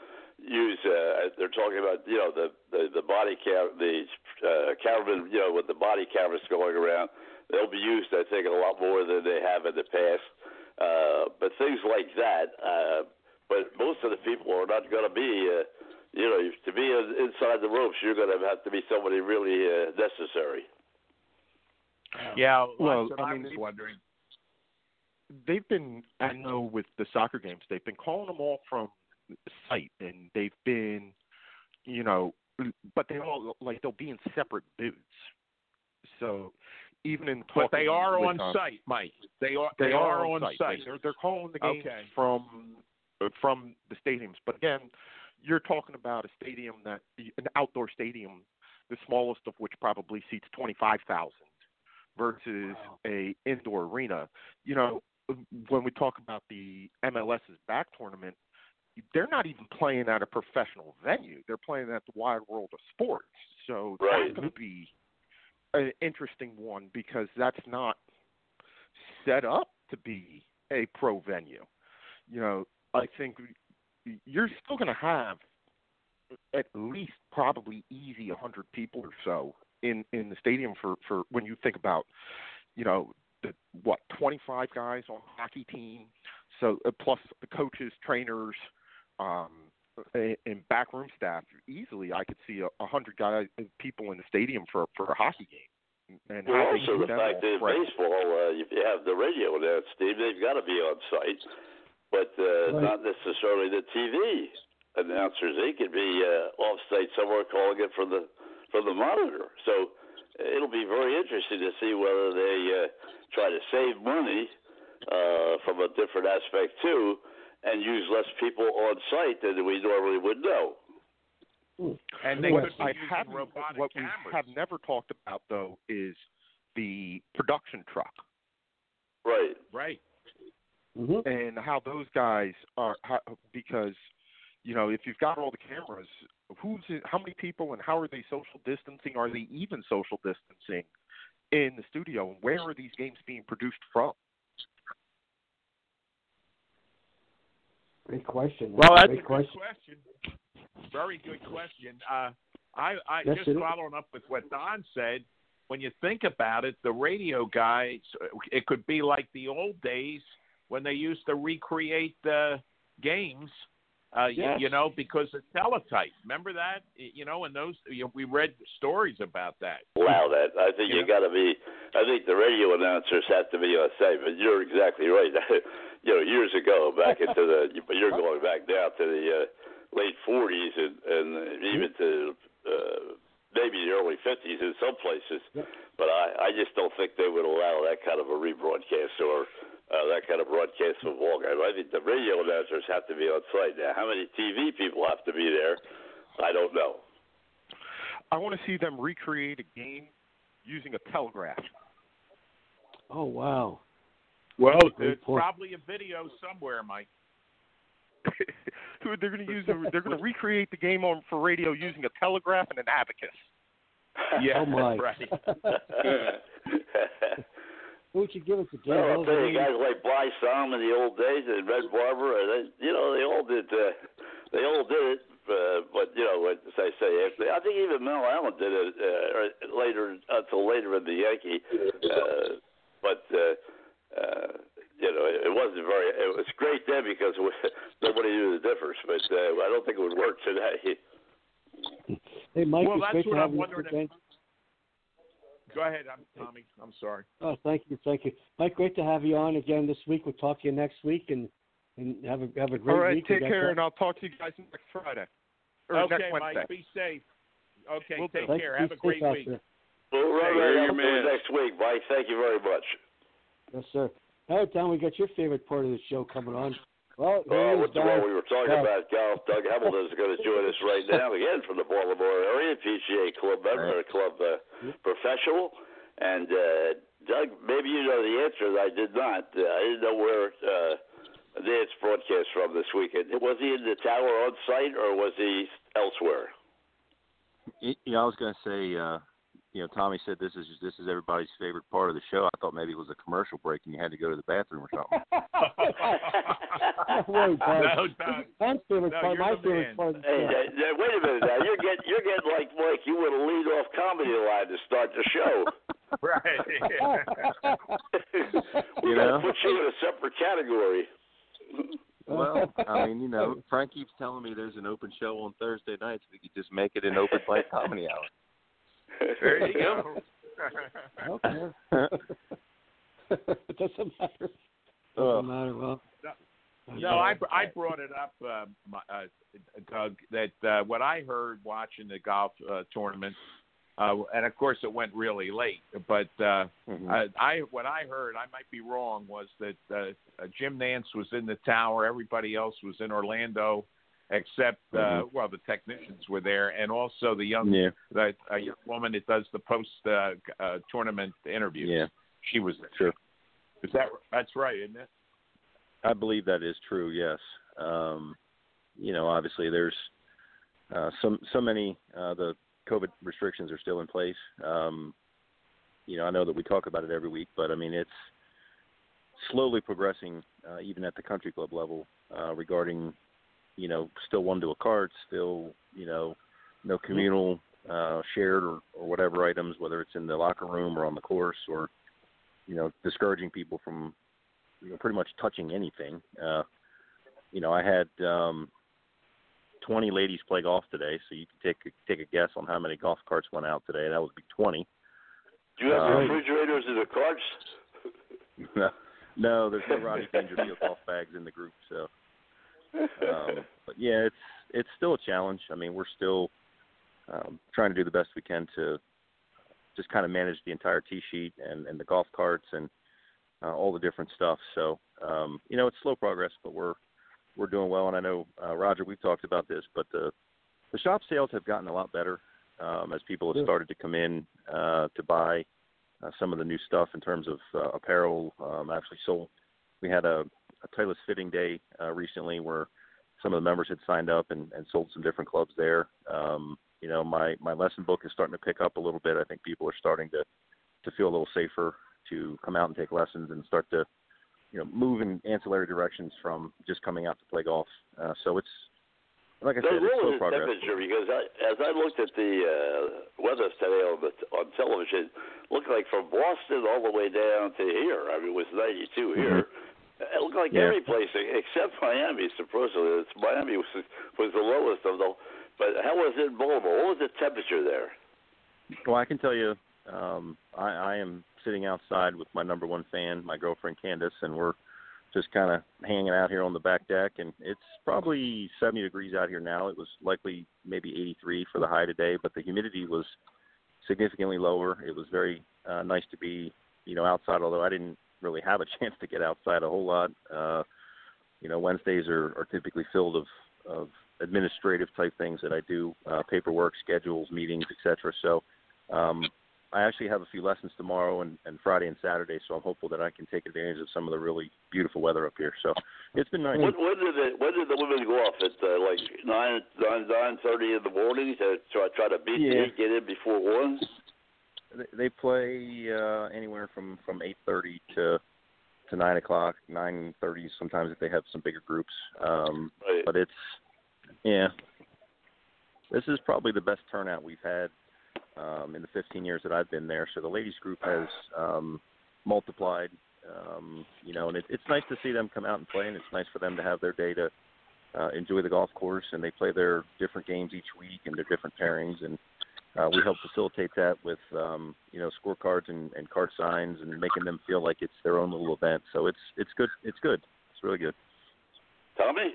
use. Uh, they're talking about you know the the, the body cam, the uh, cameraman, you know, with the body cameras going around. They'll be used, I think, a lot more than they have in the past. Uh, but things like that. Uh, but most of the people are not going to be. Uh, you know, to be inside the ropes, you're going to have to be somebody really uh, necessary. Yeah, Well, what I I, mean, was wondering. they've been I know with the soccer games they've been calling them all from site and they've been you know but they all like they'll be in separate booths. So even in But they are on um, site, Mike. They are. They, are, on on site. They're, they're calling the games Okay. from from the stadiums. But again, you're talking about a stadium that an outdoor stadium, the smallest of which probably seats twenty five thousand, versus a indoor arena. You know, when we talk about the MLS's back tournament, they're not even playing at a professional venue. They're playing at the wide world of sports. So Right. that's going to be an interesting one because that's not set up to be a pro venue. You know, I think you're still going to have at least probably easy 100 people or so in in the stadium for for when you think about you know the what 25 guys on a hockey team so uh, plus the coaches trainers um and and backroom staff easily i could see a, a hundred guys people in the stadium for for a hockey game and Well, also the fact that in baseball, uh, if you have the radio there, Steve, they've got to be on site, but uh, Right. not necessarily the TV announcers. They could be uh, off site somewhere calling it from the from the monitor. So uh, it'll be very interesting to see whether they uh, try to save money uh, from a different aspect too, and use less people on site than we normally would know. And they what could be I using haven't, robotic what cameras. we have never talked about though is the production truck Right. Right. hmm and how those guys are how, because you know if you've got all the cameras who's how many people and how are they social distancing are they even social distancing in the studio, and where are these games being produced from? Great question. Well, that's Great a good question. question. Very good question. Uh, I, I Yes, just it is. following up with what Don said. When you think about it, the radio guys, it could be like the old days when they used to recreate the games. Uh, Yes. you know, because of teletype. Remember that? You know, and those you know, we read stories about that. Wow, that. I think you Yeah. got to be. I think the radio announcers have to be on site. But you're exactly right. you know, years ago, back into the. But you're going back now to the uh, late '40s and and even to uh, maybe the early '50s in some places. Yep. But I, I just don't think they would allow that kind of a rebroadcast or. Uh, that kind of broadcast of a ball game. I think the radio announcers have to be on site now. How many TV people have to be there? I don't know. I want to see them recreate a game using a telegraph. Oh wow. Well, there's point. probably a video somewhere, Mike. Who they're going to use? A, they're going to recreate the game on for radio using a telegraph and an abacus. Yeah, Oh, my. right. Who would you give it to? Dan Well, I'll tell you, guys like By Saam in the old days and Red Barber, they, you know, they all did. Uh, they all did it, uh, but you know, as I say, after, I think even Mel Allen did it uh, later until later in the Yankee. Uh, but uh, uh, you know, it, it wasn't very. It was great then because nobody knew the difference. But uh, I don't think it would work today. Hey, Mike, Well, that's great what to have I'm you wondering again. Go ahead, I'm Tommy. I'm sorry. Oh, thank you, thank you, Mike. Great to have you on again this week. We'll talk to you next week, and and have a have a great All right, week. We take care, that- and I'll talk to you guys next Friday or okay, next Wednesday. Mike, be safe. Okay, we'll take Thank care. you. Have a great safe out week. there. Well, right, Hey, right, you're on your man. next week, Mike. Thank you very much. Yes, sir. All right, Don, we got your favorite part of the show coming on. Well, Oh, here what is the Don. we were talking Yeah. about golf. Doug Hamilton is going to join us right now again from the Baltimore area PGA Club member, uh, club uh, professional. And uh, Doug, maybe you know the answer. I did not. Uh, I didn't know where uh, Nantz broadcast from this weekend. Was he in the tower on site or was he elsewhere? Y- Yeah, I was going to say, uh, you know, Tommy said this is this is everybody's favorite part of the show. I thought maybe it was a commercial break and you had to go to the bathroom or something. Wait, Don. No, Don. Don's favorite No, part, you're my the favorite man. part Hey, show. uh, wait a minute now. You're getting you're getting like Mike. You want to lead off comedy line to start the show. right. we You gotta know? put you in a separate category. well, I mean, you know, Frank keeps telling me there's an open show on Thursday nights. We could just make it an open mic comedy hour. there you go. Okay. it doesn't matter. Doesn't Oh. matter. Well, No, I I brought it up, uh, my, uh, Doug. That uh, what I heard watching the golf uh, tournament, uh, and of course it went really late. But uh, Mhm. I, I what I heard, I might be wrong, was that uh, uh, Jim Nantz was in the tower. Everybody else was in Orlando, except uh, Mhm. well, the technicians were there, and also the young yeah, the a young woman that does the post uh, uh, tournament interviews. yeah, she was there. sure. Is that that's right, isn't it? I believe that is true. Yes. Um, you know, obviously there's uh, so so many uh, the COVID restrictions are still in place. Um, you know, I know that we talk about it every week, but I mean it's slowly progressing, uh, even at the country club level, uh, regarding you know still one to a cart, still you know no communal uh, shared or, or whatever items, whether it's in the locker room or on the course, or you know discouraging people from you know, pretty much touching anything. Uh, you know, I had um, 20 ladies play golf today, so you can take a, take a guess on how many golf carts went out today. That would be 20. Do you have Um, refrigerators in the carts? no, no, there's no Rodney Dangerfield golf bags in the group. So, um, but yeah, it's it's still a challenge. I mean, we're still um, trying to do the best we can to just kind of manage the entire tee sheet and, and the golf carts and uh, all the different stuff. So, um, you know, it's slow progress, but we're we're doing well. And I know uh, Roger, we've talked about this, but the the shop sales have gotten a lot better um, as people have started to come in uh, to buy uh, some of the new stuff in terms of uh, apparel. Um, actually, sold. We had a, a Titleist fitting day uh, recently where some of the members had signed up and, and sold some different clubs there. Um, you know, my my lesson book is starting to pick up a little bit. I think people are starting to to feel a little safer to come out and take lessons and start to you know move in ancillary directions from just coming out to play golf. Uh, so it's like I The said, it's rule slow progress. temperature because I, as I looked at the uh, weather today on the on television, looked like from Boston all the way down to here. I mean, it was 92 here. It looked like. Yeah. every place except Miami. Supposedly, it's, Miami was was the lowest of the. But how was it in Baltimore? What was the temperature there? Well, I can tell you, um, I, I am sitting outside with my number one fan, my girlfriend Candace, and we're just kind of hanging out here on the back deck. And it's probably 70 degrees out here now. It was likely maybe 83 for the high today, but the humidity was significantly lower. It was very uh, nice to be, you know, outside. Although I didn't really have a chance to get outside a whole lot. Uh, you know, Wednesdays are, are typically filled of of administrative type things that I do, uh, paperwork, schedules, meetings, etc. So um, I actually have a few lessons tomorrow and, and Friday and Saturday, so I'm hopeful that I can take advantage of some of the really beautiful weather up here. So it's been nice. When, when did the when did the women go off at uh, like nine nine nine thirty in the morning to try try to beat Yeah. the heat, get in before one? They- play uh, anywhere from from 8:30 to to nine o'clock, nine thirty sometimes if they have some bigger groups. Um, Right. but it's yeah, this is probably the best turnout we've had um, in the 15 years that I've been there. So the ladies group has um, multiplied. Um, you know, and it, it's nice to see them come out and play, and it's nice for them to have their day to uh, enjoy the golf course, and they play their different games each week and their different pairings, and uh, we help facilitate that with um, you know scorecards and, and card signs and making them feel like it's their own little event. So it's it's good. It's good. It's really good. Tommy,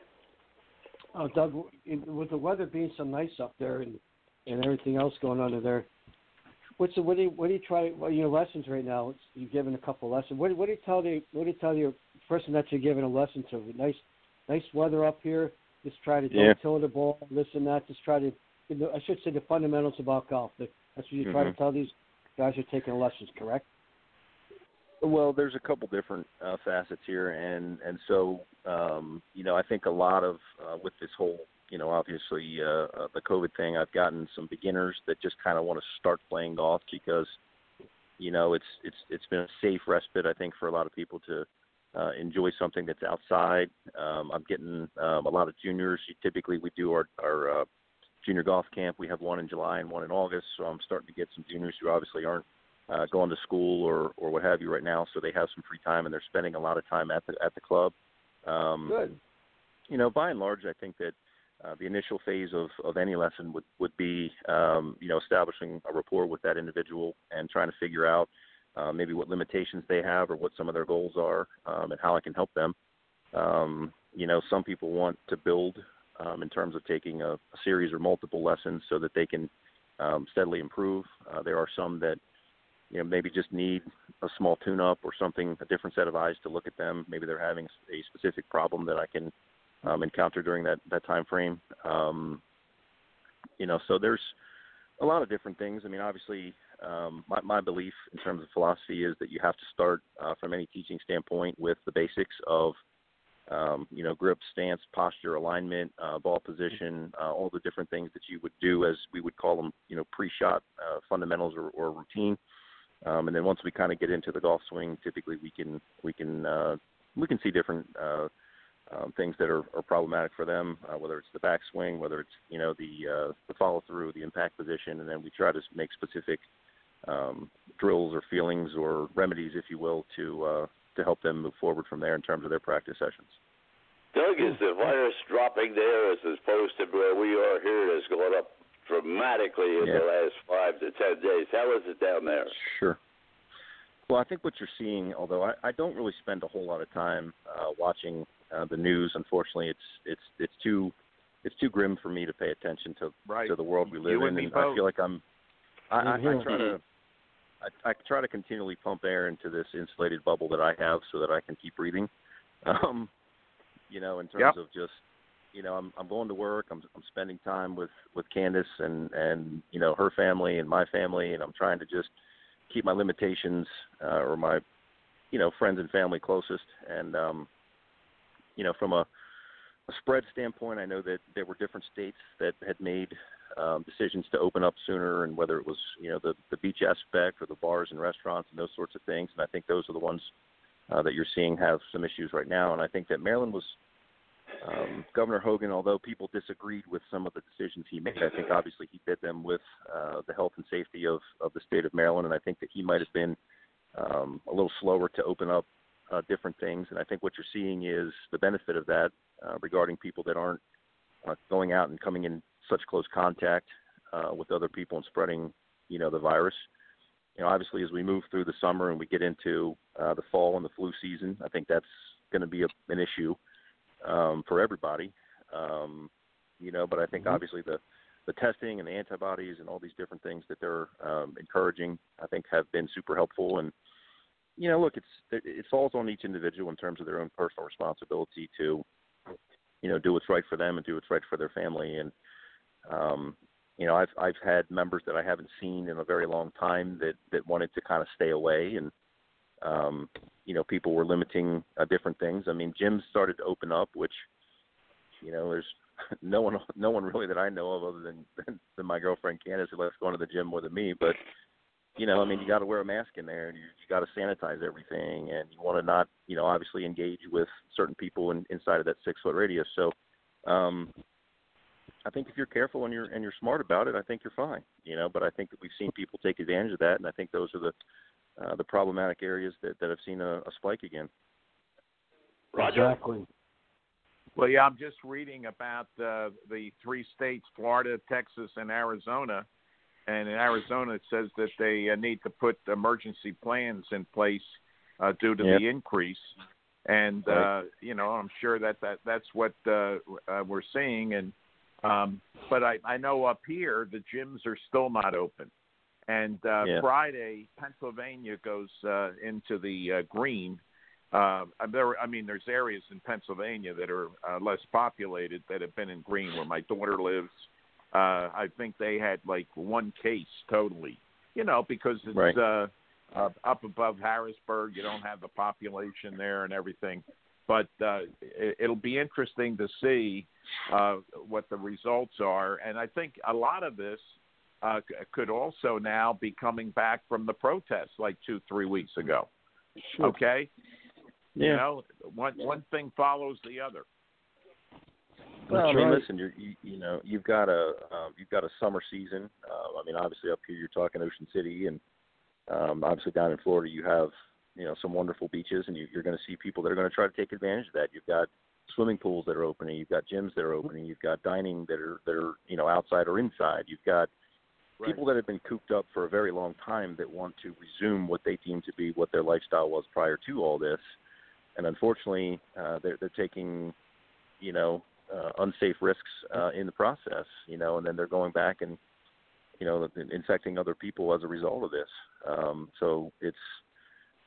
Oh, Doug, with the weather being so nice up there and and everything else going on there, what's the, what do you what do you try? Well, your lessons right now. You're giving a couple lessons. What, what do you tell the what do you tell your person that you're giving a lesson to? Nice nice weather up here. Just try to don't Yeah. tilt the ball, Listen, that. Just try to. I should say the fundamentals about golf. That's what you try to tell these guys who are taking lessons. Correct? Well, there's a couple different uh, facets here, and and so um, you know I think a lot of uh, with this whole you know obviously uh, uh, the COVID thing, I've gotten some beginners that just kind of want to start playing golf because you know it's it's it's been a safe respite I think for a lot of people to uh, enjoy something that's outside. Um, I'm getting um, a lot of juniors. Typically, we do our our uh, junior golf camp. We have one in July and one in August, so I'm starting to get some juniors who obviously aren't uh, going to school or or what have you right now, so they have some free time and they're spending a lot of time at the at the club. Um, Good. You know, by and large, I think that uh, the initial phase of of any lesson would would be um, you know establishing a rapport with that individual and trying to figure out uh, maybe what limitations they have or what some of their goals are um, and how I can help them. Um, you know, some people want to build um, in terms of taking a, a series or multiple lessons so that they can um, steadily improve. Uh, there are some that you know maybe just need a small tune up or something a different set of eyes to look at them. Maybe they're having a specific problem that i can um, encounter during that that time frame. Um, you know so there's a lot of different things. I mean obviously um, my, my belief in terms of philosophy is that you have to start uh, from any teaching standpoint with the basics of um, you know, grip, stance, posture, alignment, uh, ball position, uh, all the different things that you would do as we would call them, you know, pre-shot uh, fundamentals or, or routine. Um, and then once we kind of get into the golf swing, typically we can we can uh, we can see different uh, um, things that are, are problematic for them, uh, whether it's the backswing, whether it's you know the uh, the follow through, the impact position, and then we try to make specific um, drills or feelings or remedies, if you will, to uh, to help them move forward from there in terms of their practice sessions. Doug, is the virus dropping there as opposed to where we are here? It has gone up dramatically in Yeah. the last five to ten days. How is it down there? Sure. Well, I think what you're seeing, although I, I don't really spend a whole lot of time uh, watching uh, the news. Unfortunately, it's it's it's too it's too grim for me to pay attention to Right. to the world we live You in, and and I feel like I'm. I, I, I Mhm. try to. I, I try to continually pump air into this insulated bubble that I have, so that I can keep breathing. Um, you know, in terms Yep. of just, you know, I'm I'm going to work. I'm I'm spending time with with Candace and and you know her family and my family, and I'm trying to just keep my limitations uh, or my you know friends and family closest and um you know from a, a spread standpoint i know that there were different states that had made um, decisions to open up sooner, and whether it was you know the the beach aspect or the bars and restaurants and those sorts of things. And I think those are the ones uh, that you're seeing have some issues right now. And I think that Maryland was um, Governor Hogan, although people disagreed with some of the decisions he made, I think obviously he did them with uh, the health and safety of of the state of Maryland, and I think that he might have been um, a little slower to open up uh, different things. And I think what you're seeing is the benefit of that uh, regarding people that aren't uh, going out and coming in such close contact uh, with other people and spreading, you know, the virus. You know, obviously, as we move through the summer and we get into uh, the fall and the flu season, I think that's going to be a, an issue um, for everybody. Um, you know, but I think Mhm. obviously the the testing and the antibodies and all these different things that they're um, encouraging, I think, have been super helpful. And you know, look, it's it, it falls on each individual in terms of their own personal responsibility to, you know, do what's right for them and do what's right for their family. And um, you know, I've I've had members that I haven't seen in a very long time that that wanted to kind of stay away and um, you know, people were limiting uh, different things. I mean, gyms started to open up, which, you know, there's no one, no one really that I know of other than than, than my girlfriend Candace who likes going to the gym more than me. But, you know, I mean, you got to wear a mask in there, and you, you got to sanitize everything, and you want to not, you know, obviously engage with certain people in, inside of that six foot radius. So, um, I think if you're careful and you're and you're smart about it, I think you're fine. You know, but I think that we've seen people take advantage of that, and I think those are the uh, the problematic areas that, that have seen a, a spike again. Roger. Exactly. Well, yeah, I'm just reading about uh, the three states, Florida, Texas, and Arizona. And in Arizona, it says that they uh, need to put emergency plans in place uh, due to Yep. the increase. And Right. uh, you know, I'm sure that, that that's what uh, uh, we're seeing. And um, but I, I know up here the gyms are still not open. And uh, Yeah. Friday, Pennsylvania goes uh, into the uh, green. Uh, there, I mean, there's areas in Pennsylvania that are uh, less populated that have been in green, where my daughter lives. Uh, I think they had like one case totally, you know, because it's Right. uh, uh, up above Harrisburg. You don't have the population there and everything. But uh, it, it'll be interesting to see uh, what the results are. And I think a lot of this uh, could also now be coming back from the protests like two, three weeks ago. Okay, you know, one one thing follows the other. Well, I mean, right. listen, you're, you you know you've got a um, you've got a summer season. Uh, I mean, obviously up here you're talking Ocean City, and um, obviously down in Florida you have you know some wonderful beaches, and you, you're going to see people that are going to try to take advantage of that. You've got swimming pools that are opening, you've got gyms that are opening, you've got dining that are that are you know outside or inside. You've got Right. people that have been cooped up for a very long time that want to resume what they deem to be what their lifestyle was prior to all this, and unfortunately, uh, they're they're taking, you know, uh, unsafe risks uh, in the process, you know, and then they're going back and, you know, infecting other people as a result of this. Um, so it's,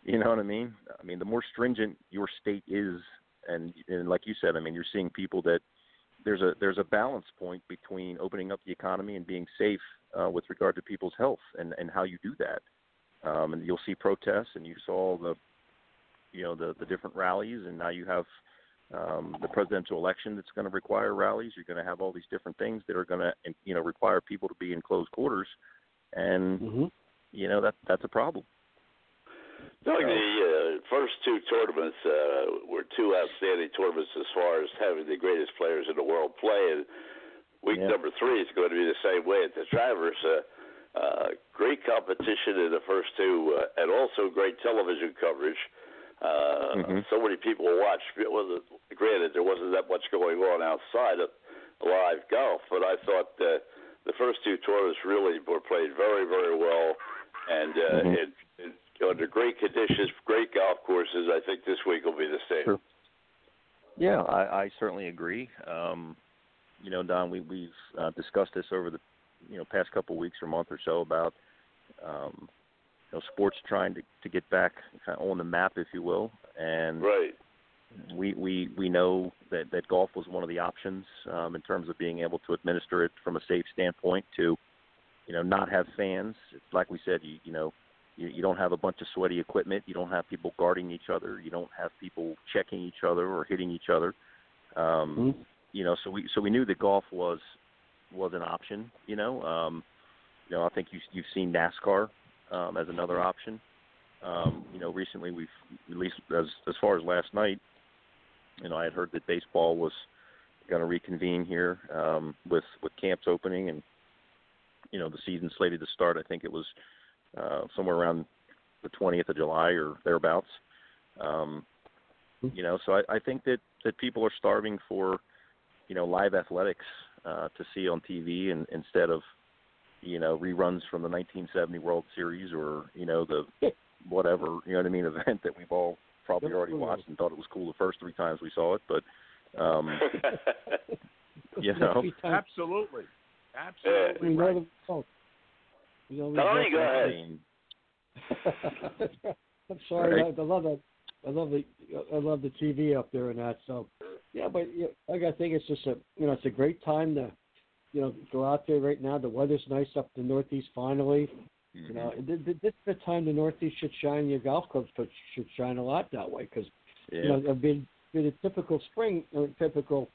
you know what I mean? I mean, the more stringent your state is, and and like you said, I mean, you're seeing people that there's a there's a balance point between opening up the economy and being safe uh, with regard to people's health and and how you do that. Um, and you'll see protests, and you saw the, you know, the the different rallies, and now you have um, the presidential election that's going to require rallies. You're going to have all these different things that are going to, you know, require people to be in close quarters, and hmm you know that that's a problem. Doug, the uh, first two tournaments uh, were two outstanding tournaments as far as having the greatest players in the world play. And week Yeah. number three is going to be the same way at the Travers. Uh, uh, great competition in the first two, uh, and also great television coverage. Uh, Mhm. So many people watched. It wasn't granted there wasn't that much going on outside of live golf, but I thought uh, the first two tournaments really were played very, very well, and uh, Mhm. it, it, under great conditions, great golf courses. I think this week will be the same. Sure. Yeah, I, I certainly agree. Um, you know, Don, we, we've uh, discussed this over the you know past couple weeks or month or so about um, you know sports trying to, to get back kind of on the map, if you will, and Right. we we we know that that golf was one of the options um, in terms of being able to administer it from a safe standpoint to you know not have fans. It's like we said, you you know you, you don't have a bunch of sweaty equipment. You don't have people guarding each other. You don't have people checking each other or hitting each other. Um, Mhm. You know, so we so we knew that golf was was an option. You know, um, you know, I think you you've seen NASCAR um, as another option. Um, you know, recently we've at least as as far as last night, you know, I had heard that baseball was going to reconvene here um, with with camps opening and you know the season slated to start. I think it was uh, somewhere around the 20th of July or thereabouts. Um, you know, so I, I think that that people are starving for you know live athletics uh, to see on TV and instead of you know reruns from the 1970 World Series or you know the whatever you know what I mean event that we've all probably already watched and thought it was cool the first three times we saw it, but um, you know, Absolutely. Absolutely know right. the result. We know the Tony, go ahead. I'm sorry. Right. I, I love that. I love the I love the TV up there and that. So, yeah, but yeah, like I think it's just a you know it's a great time to you know go out there right now. The weather's nice up the Northeast finally. You know, mhm. th- th- this is the time the Northeast should shine. Your golf clubs should, should shine a lot that way because yeah. you know it'd be, be the typical spring or typical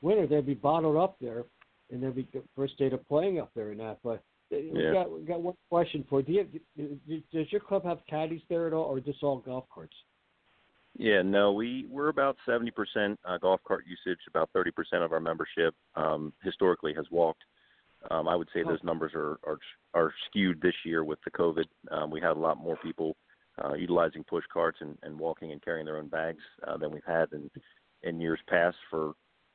winter. They'd be bottled up there, and they'd be first day of playing up there and that. But uh, we Yeah. got we got one question for you. Do you. do- Does your club have caddies there at all, or just all golf carts? Yeah, no, we we're about seventy percent uh, golf cart usage. About thirty percent of our membership um, historically has walked. Um, I would say Oh. those numbers are, are are skewed this year with the COVID. Um, we had a lot more people uh, utilizing push carts and, and walking and carrying their own bags uh, than we've had in in years past for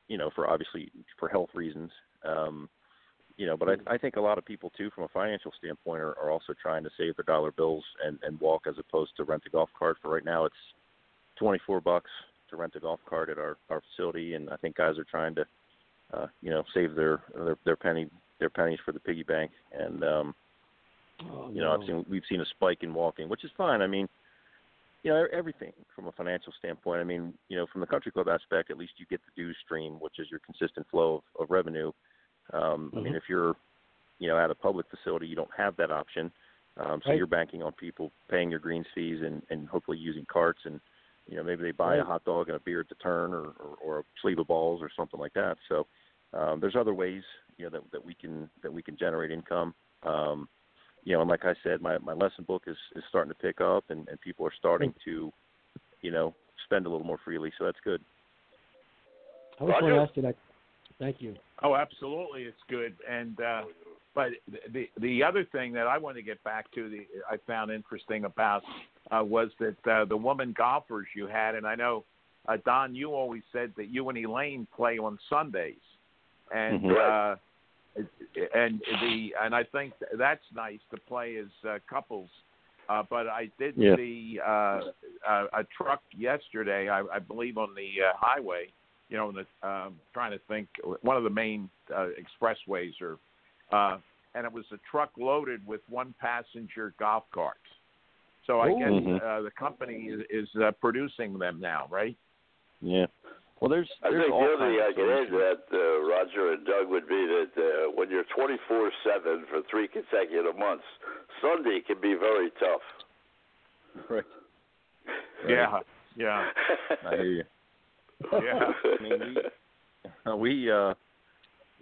you know for obviously for health reasons. Um, you know, but I, I think a lot of people too, from a financial standpoint, are, are also trying to save their dollar bills and, and walk as opposed to rent a golf cart. For right now, it's 24 bucks to rent a golf cart at our our facility, and I think guys are trying to, uh, you know, save their their their penny their pennies for the piggy bank. And um, Oh, you know, no. I've seen we've seen a spike in walking, which is fine. I mean, you know, everything from a financial standpoint. I mean, you know, from the country club aspect, at least you get the dues stream, which is your consistent flow of, of revenue. Um, I mean, Mhm. if you're, you know, at a public facility, you don't have that option. Um, so Right. you're banking on people paying your greens fees and, and hopefully using carts and, you know, maybe they buy a hot dog and a beer at the turn or, or, or a sleeve of balls or something like that. So um, there's other ways, you know, that, that we can that we can generate income. Um, you know, and like I said, my, my lesson book is, is starting to pick up and, and people are starting to, you know, spend a little more freely. So that's good. I was going Roger? to ask you that. Thank you. Oh, absolutely, it's good. And uh, but the the other thing that I want to get back to, the I found interesting about uh, was that uh, the woman golfers you had, and I know uh, Don, you always said that you and Elaine play on Sundays, and Mhm. uh, and the and I think that's nice to play as uh, couples. Uh, but I did Yeah. see uh, a, a truck yesterday, I, I believe, on the uh, highway. You know, in the, um, trying to think, one of the main uh, expressways, or uh, and it was a truck loaded with one passenger golf carts. So I Ooh. guess Mhm. uh, the company is, is uh, producing them now, right? Yeah. Well, there's I there's think all the other thing I of could add to that, uh, Roger and Doug, would be that uh, when you're 24/7 for three consecutive months, Sunday can be very tough. Right. Yeah, yeah, I hear you. Yeah. I mean, we we uh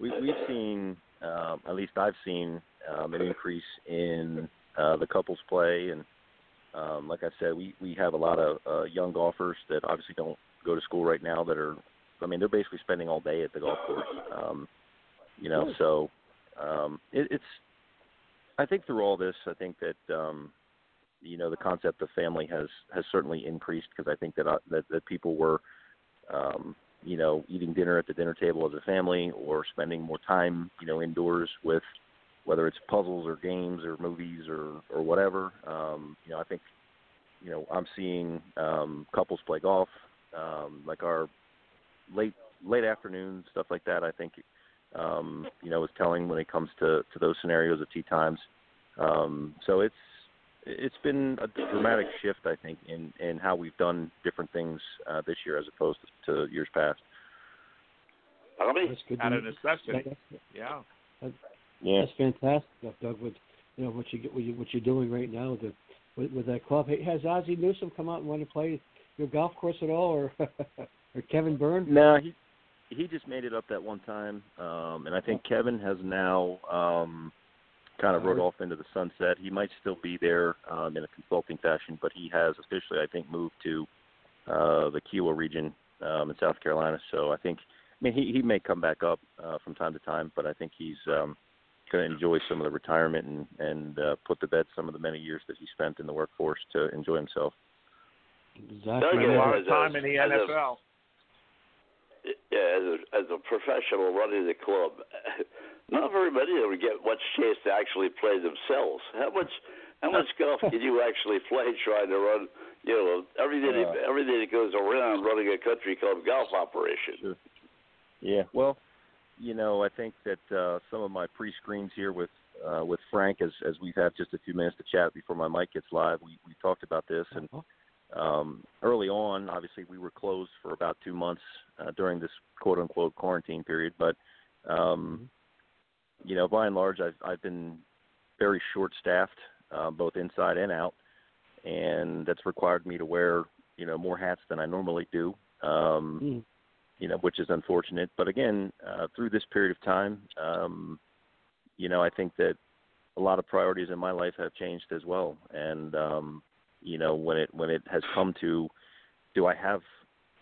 we we've seen um, at least I've seen um, an increase in uh, the couples play, and um, like I said, we we have a lot of uh, young golfers that obviously don't go to school right now that are. I mean, they're basically spending all day at the golf course. Um, you know, so um, it, it's. I think through all this, I think that um, you know the concept of family has has certainly increased because I think that uh, that that people were um, you know, eating dinner at the dinner table as a family or spending more time, you know, indoors with whether it's puzzles or games or movies or or whatever. Um, you know, I think you know, I'm seeing um couples play golf, um, like our late late afternoon stuff like that, I think um, you know, is telling when it comes to, to those scenarios of tea times. Um, so it's it's been a dramatic shift, I think, in, in how we've done different things uh, this year as opposed to, to years past. Tommy? That's good. Out to of necessity. That- Yeah. Yeah. That's fantastic, stuff, Doug. With you know what you get, what, you, what you're doing right now with, the, with with that club. Hey, has Ozzie Newsome come out and want to play your golf course at all, or or Kevin Byrne? No, he he just made it up that one time, um, and I think Kevin has now um, kind of rode off into the sunset. He might still be there um, in a consulting fashion, but he has officially, I think, moved to uh, the Kiawah region um, in South Carolina. So I think, I mean, he he may come back up uh, from time to time, but I think he's um, going to enjoy some of the retirement and and uh, put to bed some of the many years that he spent in the workforce to enjoy himself. Exactly. Doug, a lot of time in the as a- NFL. yeah, as a, as a professional running the club, not very many of them get much chance to actually play themselves. How much how much golf can you actually play trying to run? You know everything Uh, everything that goes around running a country club golf operation. Sure. Yeah. Well, you know, I think that uh, some of my pre-screens here with uh, with Frank, as as we've had just a few minutes to chat before my mic gets live, we we talked about this, and um, early on, obviously, we were closed for about two months uh, during this quote unquote quarantine period, but um, you know, by and large, I've I've been very short staffed, uh, both inside and out, and that's required me to wear you know more hats than I normally do. Um, Mm. you know, which is unfortunate. But again, uh, through this period of time, um, you know, I think that a lot of priorities in my life have changed as well. And um, you know, when it when it has come to, do I have,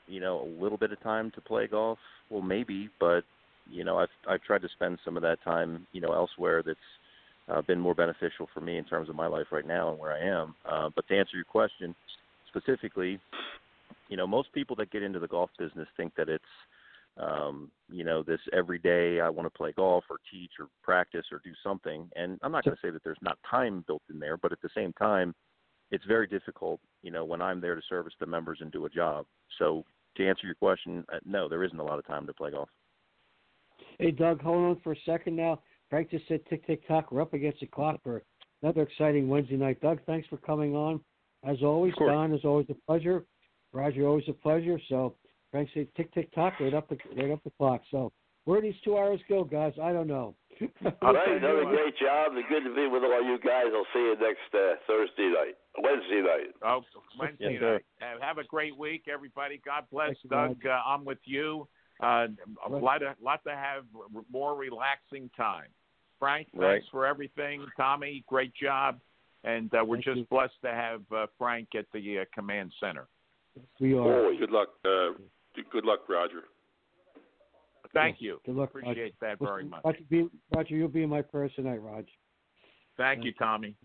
you know, a little bit of time to play golf? Well, maybe, but you know, I've I've tried to spend some of that time, you know, elsewhere that's uh, been more beneficial for me in terms of my life right now and where I am. Uh, but to answer your question specifically, you know, most people that get into the golf business think that it's, um, you know, this every day I want to play golf or teach or practice or do something. And I'm not going to say that there's not time built in there, but at the same time, it's very difficult, you know, when I'm there to service the members and do a job. So to answer your question, uh, no, there isn't a lot of time to play golf. Hey, Doug, hold on for a second now. Frank just said tick, tick, tock. We're up against the clock for another exciting Wednesday night. Doug, thanks for coming on. As always, Of. Don, is always a pleasure. Roger, always a pleasure. So Frank said tick, tick, tock, right up the right up the clock. So where do these two hours go, guys? I don't know. All right, another a great job. It's good to be with all you guys. I'll see you next uh, Thursday night, Wednesday night. Oh, Wednesday Yes, night. Uh, have a great week, everybody. God bless, Thanks, Doug. Uh, I'm with you. Uh, a Right. lot, of, lot to have more relaxing time. Frank, Right. thanks for everything. Tommy, great job. And uh, we're Thank just you. blessed to have uh, Frank at the uh, command center. We are. Always. Good luck. Uh, good luck, Roger. Thank you. Good luck, Roger. Appreciate that very much. Roger, be, Roger, you'll be in my prayer tonight, Raj. Thank you, Tommy.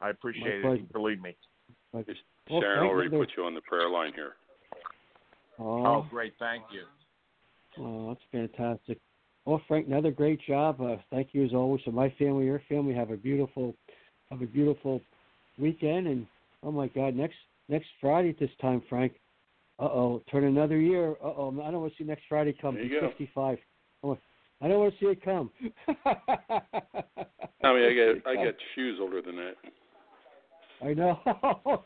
I appreciate pleasure. it. Believe me. Well, Sharon Frank, already put you on the prayer line here. Oh, Oh, great. Thank you. Oh, that's fantastic. Well, Frank, another great job. Uh, thank you as always to my family, your family. Have a beautiful, have a beautiful weekend. And oh my God, next next Friday at this time, Frank. Uh oh, turn another year. Uh oh, I don't want to see next Friday come. There you go. 65. I want- I don't want to see it come. I mean, I get I get shoes older than that. I know.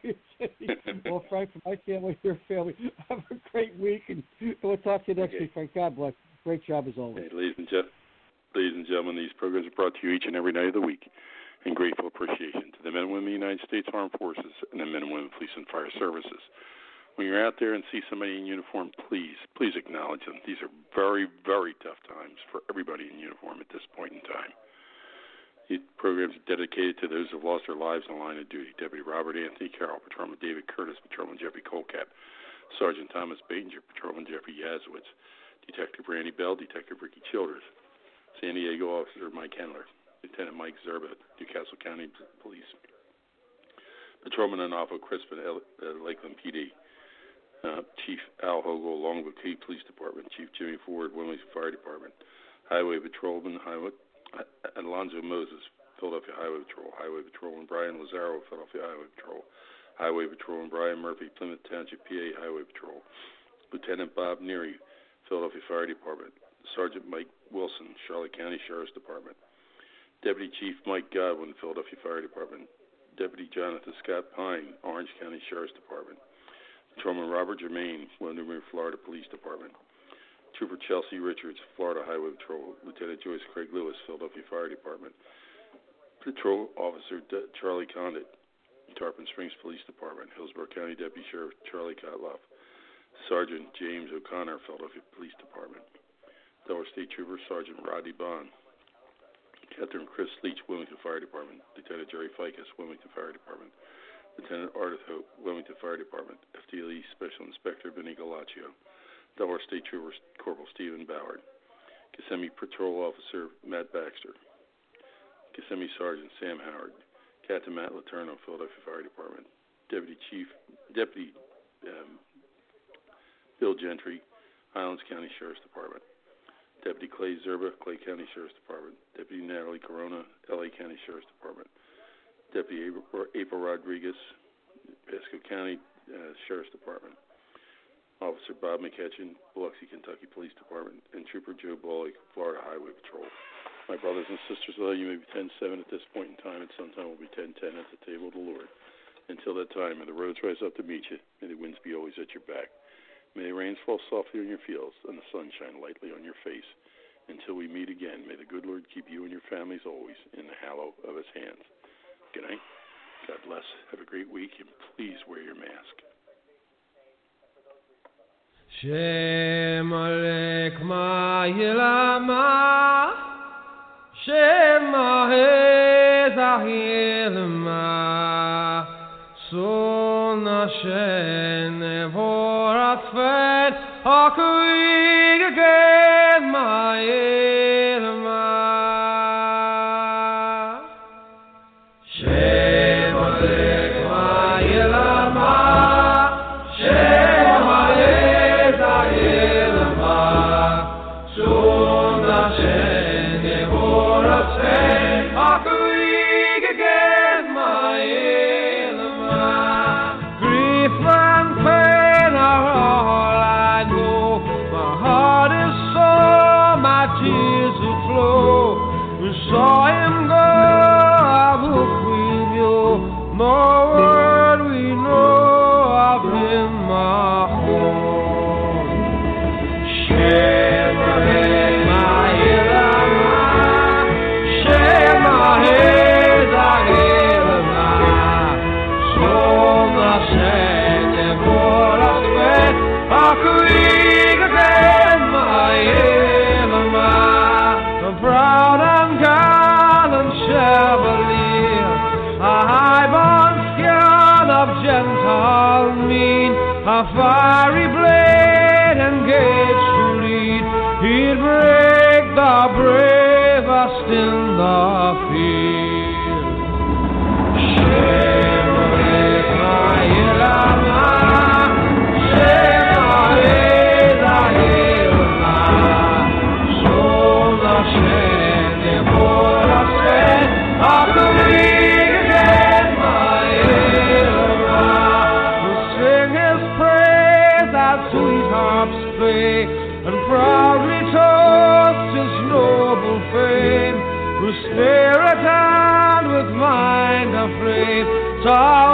well, Frank, for my family, your family, have a great week, and we'll talk to you next Okay. week, Frank. God bless. Great job as always. Hey, ladies and gen- ladies and gentlemen, these programs are brought to you each and every night of the week in grateful appreciation to the men and women of the United States Armed Forces and the men and women of Police and Fire Services. When you're out there and see somebody in uniform, please, please acknowledge them. These are very, very tough times for everybody in uniform at this point in time. Programs are dedicated to those who have lost their lives in the line of duty. Deputy Robert Anthony Carroll, Patrolman David Curtis, Patrolman Jeffrey Colcap, Sergeant Thomas Batinger, Patrolman Jeffrey Yazowitz, Detective Randy Bell, Detective Ricky Childers, San Diego Officer Mike Hendler, Lieutenant Mike Zerba, New Castle County Police, Patrolman Anafo Crispin, L- uh, Lakeland PD, uh, Chief Al Hogle, Longwood Key Police Department, Chief Jimmy Ford, Wilmington Fire Department, Highway Patrolman Highway, Alonzo Moses, Philadelphia Highway Patrol, Highway Patrolman Brian Lazaro, Philadelphia Highway Patrol, Highway Patrolman Brian Murphy, Plymouth Township, PA Highway Patrol, Lieutenant Bob Neary, Philadelphia Fire Department, Sergeant Mike Wilson, Charlotte County Sheriff's Department, Deputy Chief Mike Godwin, Philadelphia Fire Department, Deputy Jonathan Scott Pine, Orange County Sheriff's Department, Patrolman Robert Germain, Windermere, Florida Police Department, Trooper Chelsea Richards, Florida Highway Patrol, Lieutenant Joyce Craig Lewis, Philadelphia Fire Department, Patrol Officer D- Charlie Condit, Tarpon Springs Police Department, Hillsborough County Deputy Sheriff Charlie Kotloff, Sergeant James O'Connor, Philadelphia Police Department, Delaware State Trooper Sergeant Rodney Bond, Captain Chris Leach, Wilmington Fire Department, Lieutenant Jerry Ficus, Wilmington Fire Department, Lieutenant Ardith Hope, Wilmington Fire Department, FDLE Special Inspector Vinny Galaccio, Delaware State Trooper Corporal Stephen Ballard, Kissimmee Patrol Officer Matt Baxter, Kissimmee Sergeant Sam Howard, Captain Matt Letourneau, Philadelphia Fire Department, Deputy Chief Deputy um, Bill Gentry, Highlands County Sheriff's Department, Deputy Clay Zerba, Clay County Sheriff's Department, Deputy Natalie Corona, LA County Sheriff's Department, Deputy April, April Rodriguez, Pasco County uh, Sheriff's Department, Officer Bob McCutcheon, Biloxi, Kentucky Police Department, and Trooper Joe Bollig, Florida Highway Patrol. My brothers and sisters, although you may be 10-7 at this point in time, at some time we'll be 10-10 at the table of the Lord. Until that time, may the roads rise up to meet you. May the winds be always at your back. May the rains fall softly on your fields and the sun shine lightly on your face. Until we meet again, may the good Lord keep you and your families always in the hallow of his hands. Good night. God bless. Have a great week, and please wear your mask. Shem Alek Ma'ilama Shem Ahezahilma Son Hashem Nevorat Fet Hakuig Again Ma'ilma afraid,